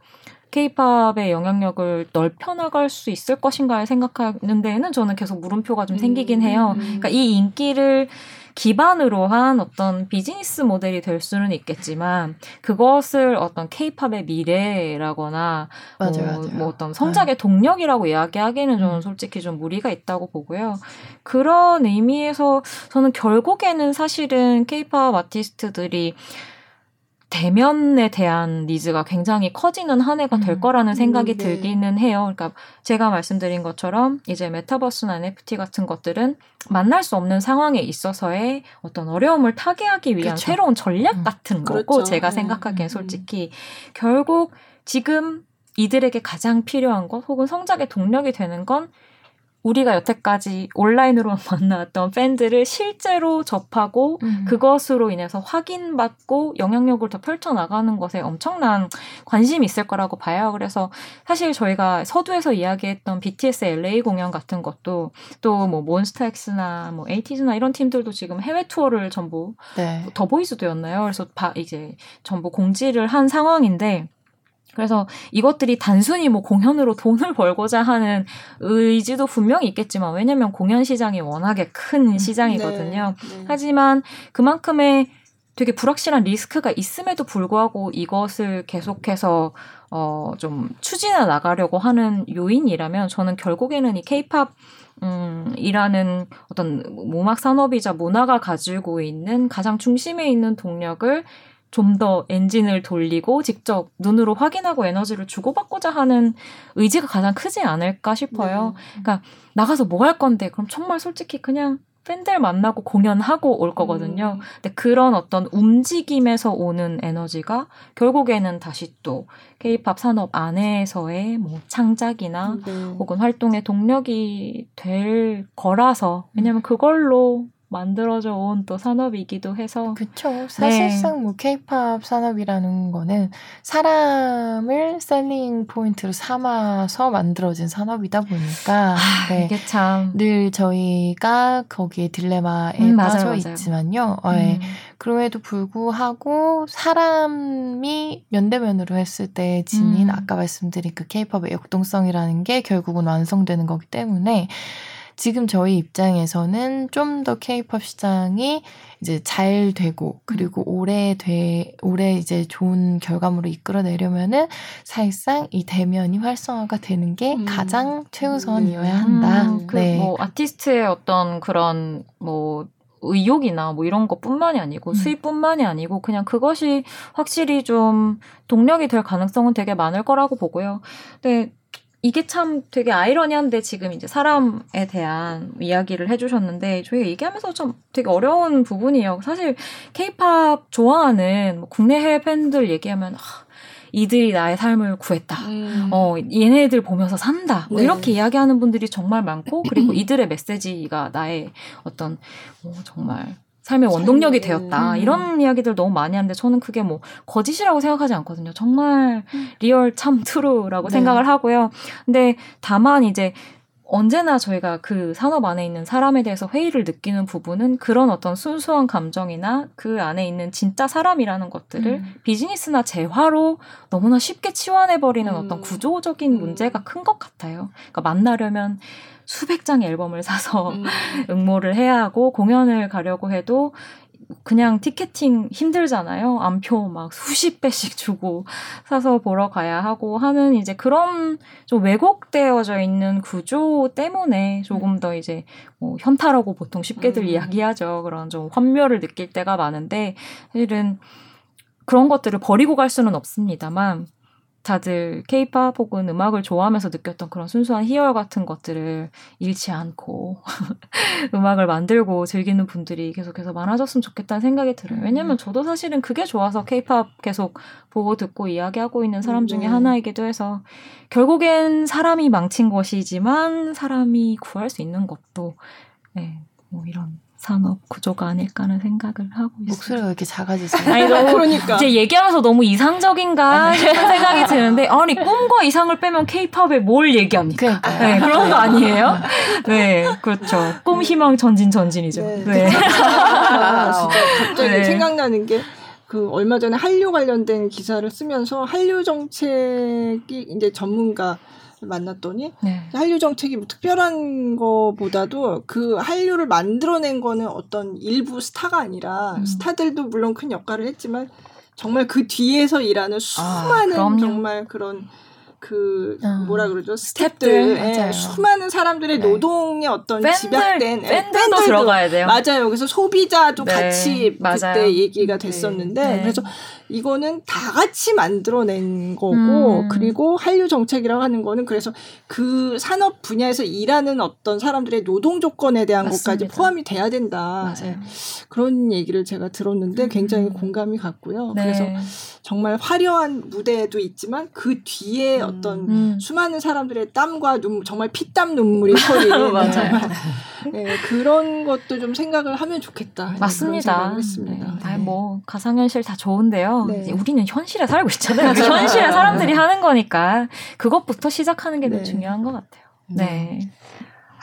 케이팝의 영향력을 넓혀나갈 수 있을 것인가를 생각하는 데에는 저는 계속 물음표가 좀 생기긴 해요. 음. 그러니까 이 인기를 기반으로 한 어떤 비즈니스 모델이 될 수는 있겠지만 그것을 어떤 케이팝의 미래라거나 맞아요, 뭐, 맞아요. 뭐 어떤 성장의 동력이라고 이야기하기는 저는 음. 솔직히 좀 무리가 있다고 보고요. 그런 의미에서 저는 결국에는 사실은 케이팝 아티스트들이 대면에 대한 니즈가 굉장히 커지는 한 해가 될 음. 거라는 생각이 음, 네. 들기는 해요. 그러니까 제가 말씀드린 것처럼 이제 메타버스나 NFT 같은 것들은 만날 수 없는 상황에 있어서의 어떤 어려움을 타개하기 위한 그쵸. 새로운 전략 음. 같은 거고 그렇죠. 제가 네. 생각하기엔 음, 솔직히 결국 지금 이들에게 가장 필요한 것 혹은 성장의 동력이 되는 건 우리가 여태까지 온라인으로 만나왔던 팬들을 실제로 접하고 음. 그것으로 인해서 확인받고 영향력을 더 펼쳐나가는 것에 엄청난 관심이 있을 거라고 봐요. 그래서 사실 저희가 서두에서 이야기했던 BTS LA 공연 같은 것도 또 뭐 몬스타엑스나 뭐 에이티즈나 이런 팀들도 지금 해외 투어를 전부 네. 더보이즈도였나요? 그래서 바, 이제 전부 공지를 한 상황인데 그래서 이것들이 단순히 뭐 공연으로 돈을 벌고자 하는 의지도 분명히 있겠지만 왜냐면 공연 시장이 워낙에 큰 시장이거든요. 네, 네. 하지만 그만큼의 되게 불확실한 리스크가 있음에도 불구하고 이것을 계속해서 어 좀 추진해 나가려고 하는 요인이라면 저는 결국에는 이 케이팝 음, 이라는 어떤 음악 산업이자 문화가 가지고 있는 가장 중심에 있는 동력을 좀 더 엔진을 돌리고 직접 눈으로 확인하고 에너지를 주고받고자 하는 의지가 가장 크지 않을까 싶어요. 네. 나가서 뭐 할 건데? 그럼 정말 솔직히 그냥 팬들 만나고 공연하고 올 거거든요. 음. 근데 그런 어떤 움직임에서 오는 에너지가 결국에는 다시 또 케이팝 산업 안에서의 뭐 창작이나 네. 혹은 활동의 동력이 될 거라서 왜냐면 그걸로 만들어져 온 또 산업이기도 해서 그쵸. 사실상 뭐 케이팝 산업이라는 거는 사람을 셀링 포인트로 삼아서 만들어진 산업이다 보니까 네. 이게 참 늘 저희가 거기에 딜레마에 음, 빠져 맞아요. 있지만요. 음, 그럼에도 불구하고 사람이 면대면으로 했을 때 지닌 음. 아까 말씀드린 그 케이팝의 역동성이라는 게 결국은 완성되는 거기 때문에 지금 저희 입장에서는 좀 더 케이팝 시장이 이제 잘 되고 그리고 오래 돼 오래 이제 좋은 결과물을 이끌어내려면은 사실상 이 대면이 활성화가 되는 게 음. 가장 최우선이어야 한다. 음, 그 네. 뭐 아티스트의 어떤 그런 뭐 의욕이나 뭐 이런 것뿐만이 아니고 음. 수입뿐만이 아니고 그냥 그것이 확실히 좀 동력이 될 가능성은 되게 많을 거라고 보고요. 근데 이게 참 되게 아이러니한데 지금 이제 사람에 대한 이야기를 해주셨는데 저희가 얘기하면서 좀 되게 어려운 부분이에요. 사실 케이팝 좋아하는 뭐 국내 해외 팬들 얘기하면 아, 이들이 나의 삶을 구했다. 음. 어, 얘네들 보면서 산다. 뭐 네. 이렇게 이야기하는 분들이 정말 많고, 그리고 이들의 메시지가 나의 어떤, 뭐 정말, 삶의 원동력이 되었다. 음. 이런 이야기들 너무 많이 하는데, 저는 그게 뭐, 거짓이라고 생각하지 않거든요. 정말, real 참 true라고 네. 생각을 하고요. 근데, 다만 이제, 언제나 저희가 그 산업 안에 있는 사람에 대해서 회의를 느끼는 부분은 그런 어떤 순수한 감정이나 그 안에 있는 진짜 사람이라는 것들을 음. 비즈니스나 재화로 너무나 쉽게 치환해버리는 음. 어떤 구조적인 음. 문제가 큰 것 같아요. 그러니까 만나려면 수백 장의 앨범을 사서 음. 응모를 해야 하고 공연을 가려고 해도 그냥 티켓팅 힘들잖아요. 암표 막 수십 배씩 주고 사서 보러 가야 하고 하는 이제 그런 좀 왜곡되어져 있는 구조 때문에 조금 더 이제 뭐 현타라고 보통 쉽게들 음. 이야기하죠. 그런 좀 환멸을 느낄 때가 많은데 사실은 그런 것들을 버리고 갈 수는 없습니다만 다들 케이팝 혹은 음악을 좋아하면서 느꼈던 그런 순수한 희열 같은 것들을 잃지 않고 음악을 만들고 즐기는 분들이 계속해서 많아졌으면 좋겠다는 생각이 들어요. 왜냐면 저도 사실은 그게 좋아서 케이팝 계속 보고 듣고 이야기하고 있는 사람 중에 네. 하나이기도 해서 결국엔 사람이 망친 것이지만 사람이 구할 수 있는 것도 네, 뭐 이런 산업 구조가 아닐까 하는 생각을 하고 있습니다. 목소리가 왜 이렇게 작아지세요? 아니 너무 그러니까. 이제 얘기하면서 너무 이상적인가 싶은 생각이 드는데 아니 꿈과 이상을 빼면 케이팝에 뭘 얘기합니까? 그러니까요. 네, 그런 거 아니에요? 네, 그렇죠. 꿈, 희망, 전진, 전진이죠. 네. 네. 아, 진짜 갑자기 네. 생각나는 게그 얼마 전에 한류 관련된 기사를 쓰면서 한류 정책이 이제 전문가 만났더니 네. 한류 정책이 뭐 특별한 거보다도 그 한류를 만들어낸 거는 어떤 일부 스타가 아니라 음. 스타들도 물론 큰 역할을 했지만 정말 그 뒤에서 일하는 수많은 그럼요. 정말 그런 그 아. 뭐라 그러죠 스탭들, 예. 수많은 사람들의 네. 노동의 어떤 팬들, 집약된 예, 팬들도 팬들도 들어가야 돼요. 맞아요. 그래서 소비자도 네, 같이 맞아요. 그때 얘기가 네. 됐었는데 네. 그래서 이거는 다 같이 만들어낸 거고 음. 그리고 한류 정책이라고 하는 거는 그래서 그 산업 분야에서 일하는 어떤 사람들의 노동 조건에 대한 것까지 맞습니다. 포함이 돼야 된다. 맞아요. 그런 얘기를 제가 들었는데 굉장히 음. 공감이 갔고요. 네. 그래서 정말 화려한 무대도 있지만 그 뒤에 음. 어떤 음. 수많은 사람들의 땀과 눈 정말 피땀 눈물이 흘리는 맞아요. 네, 그런 것도 좀 생각을 하면 좋겠다. 맞습니다. 했습니다. 네. 아니, 뭐 가상현실 다 좋은데요. 네. 이제 우리는 현실에 살고 있잖아요. 그 현실에 사람들이 하는 거니까 그것부터 시작하는 게 네. 중요한 것 같아요. 네.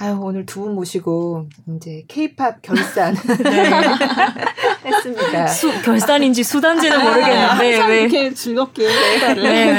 아유 오늘 두 분 모시고 이제 케이팝 결산 네. 했습니다. 수, 결산인지 수단지는 모르겠는데 항상 네. 이렇게 즐겁게 시간을 네,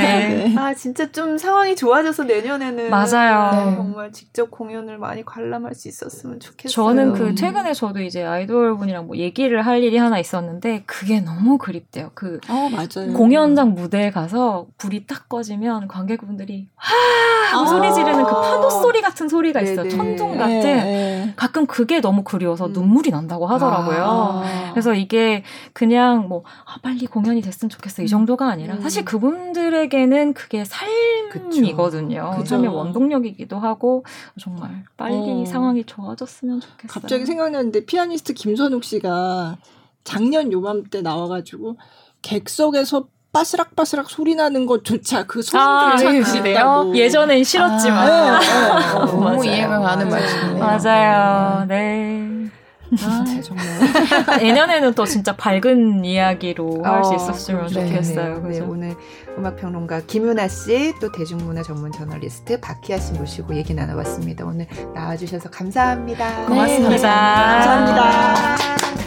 네. 아 진짜 좀 상황이 좋아져서 내년에는 맞아요. 네, 정말 직접 공연을 많이 관람할 수 있었으면 좋겠어요. 저는 그 최근에 저도 이제 아이돌 분이랑 뭐 얘기를 할 일이 하나 있었는데 그게 너무 그립대요. 그 어 맞아요. 공연장 무대에 가서 불이 딱 꺼지면 관객분들이 와 하고 아. 소리 지르는 그 파도 소리 같은 소리가 있어요. 네네. 천둥 네, 같은. 네. 가끔 그게 너무 그리워서 음. 눈물이 난다고 하더라고요. 아. 그래서 이게 그냥 뭐 아, 빨리 공연이 됐으면 좋겠어 이 정도가 아니라 음. 사실 그분들에게는 그게 삶이거든요. 그쵸. 삶의 원동력이기도 하고 정말 빨리 어. 상황이 좋아졌으면 좋겠어요. 갑자기 생각났는데 피아니스트 김선욱 씨가 작년 요맘때 나와가지고 객석에서 빠스락빠스락 소리 나는 것조차 그 아, 소리를 네, 찾으시대요. 예전엔 싫었지만 네, 네. 어, 너무. 이해가 가는 맞아요. 말씀이네요. 맞아요. 네. 아, 정말. 내년에는 또 진짜 밝은 이야기로 할 수 있었으면 그러네요. 좋겠어요. 네, 그래서 오늘 음악평론가 김윤아 씨, 또 대중문화 전문 저널리스트 박희아 씨 모시고 얘기 나눠봤습니다. 오늘 나와주셔서 감사합니다. 고맙습니다. 감사합니다.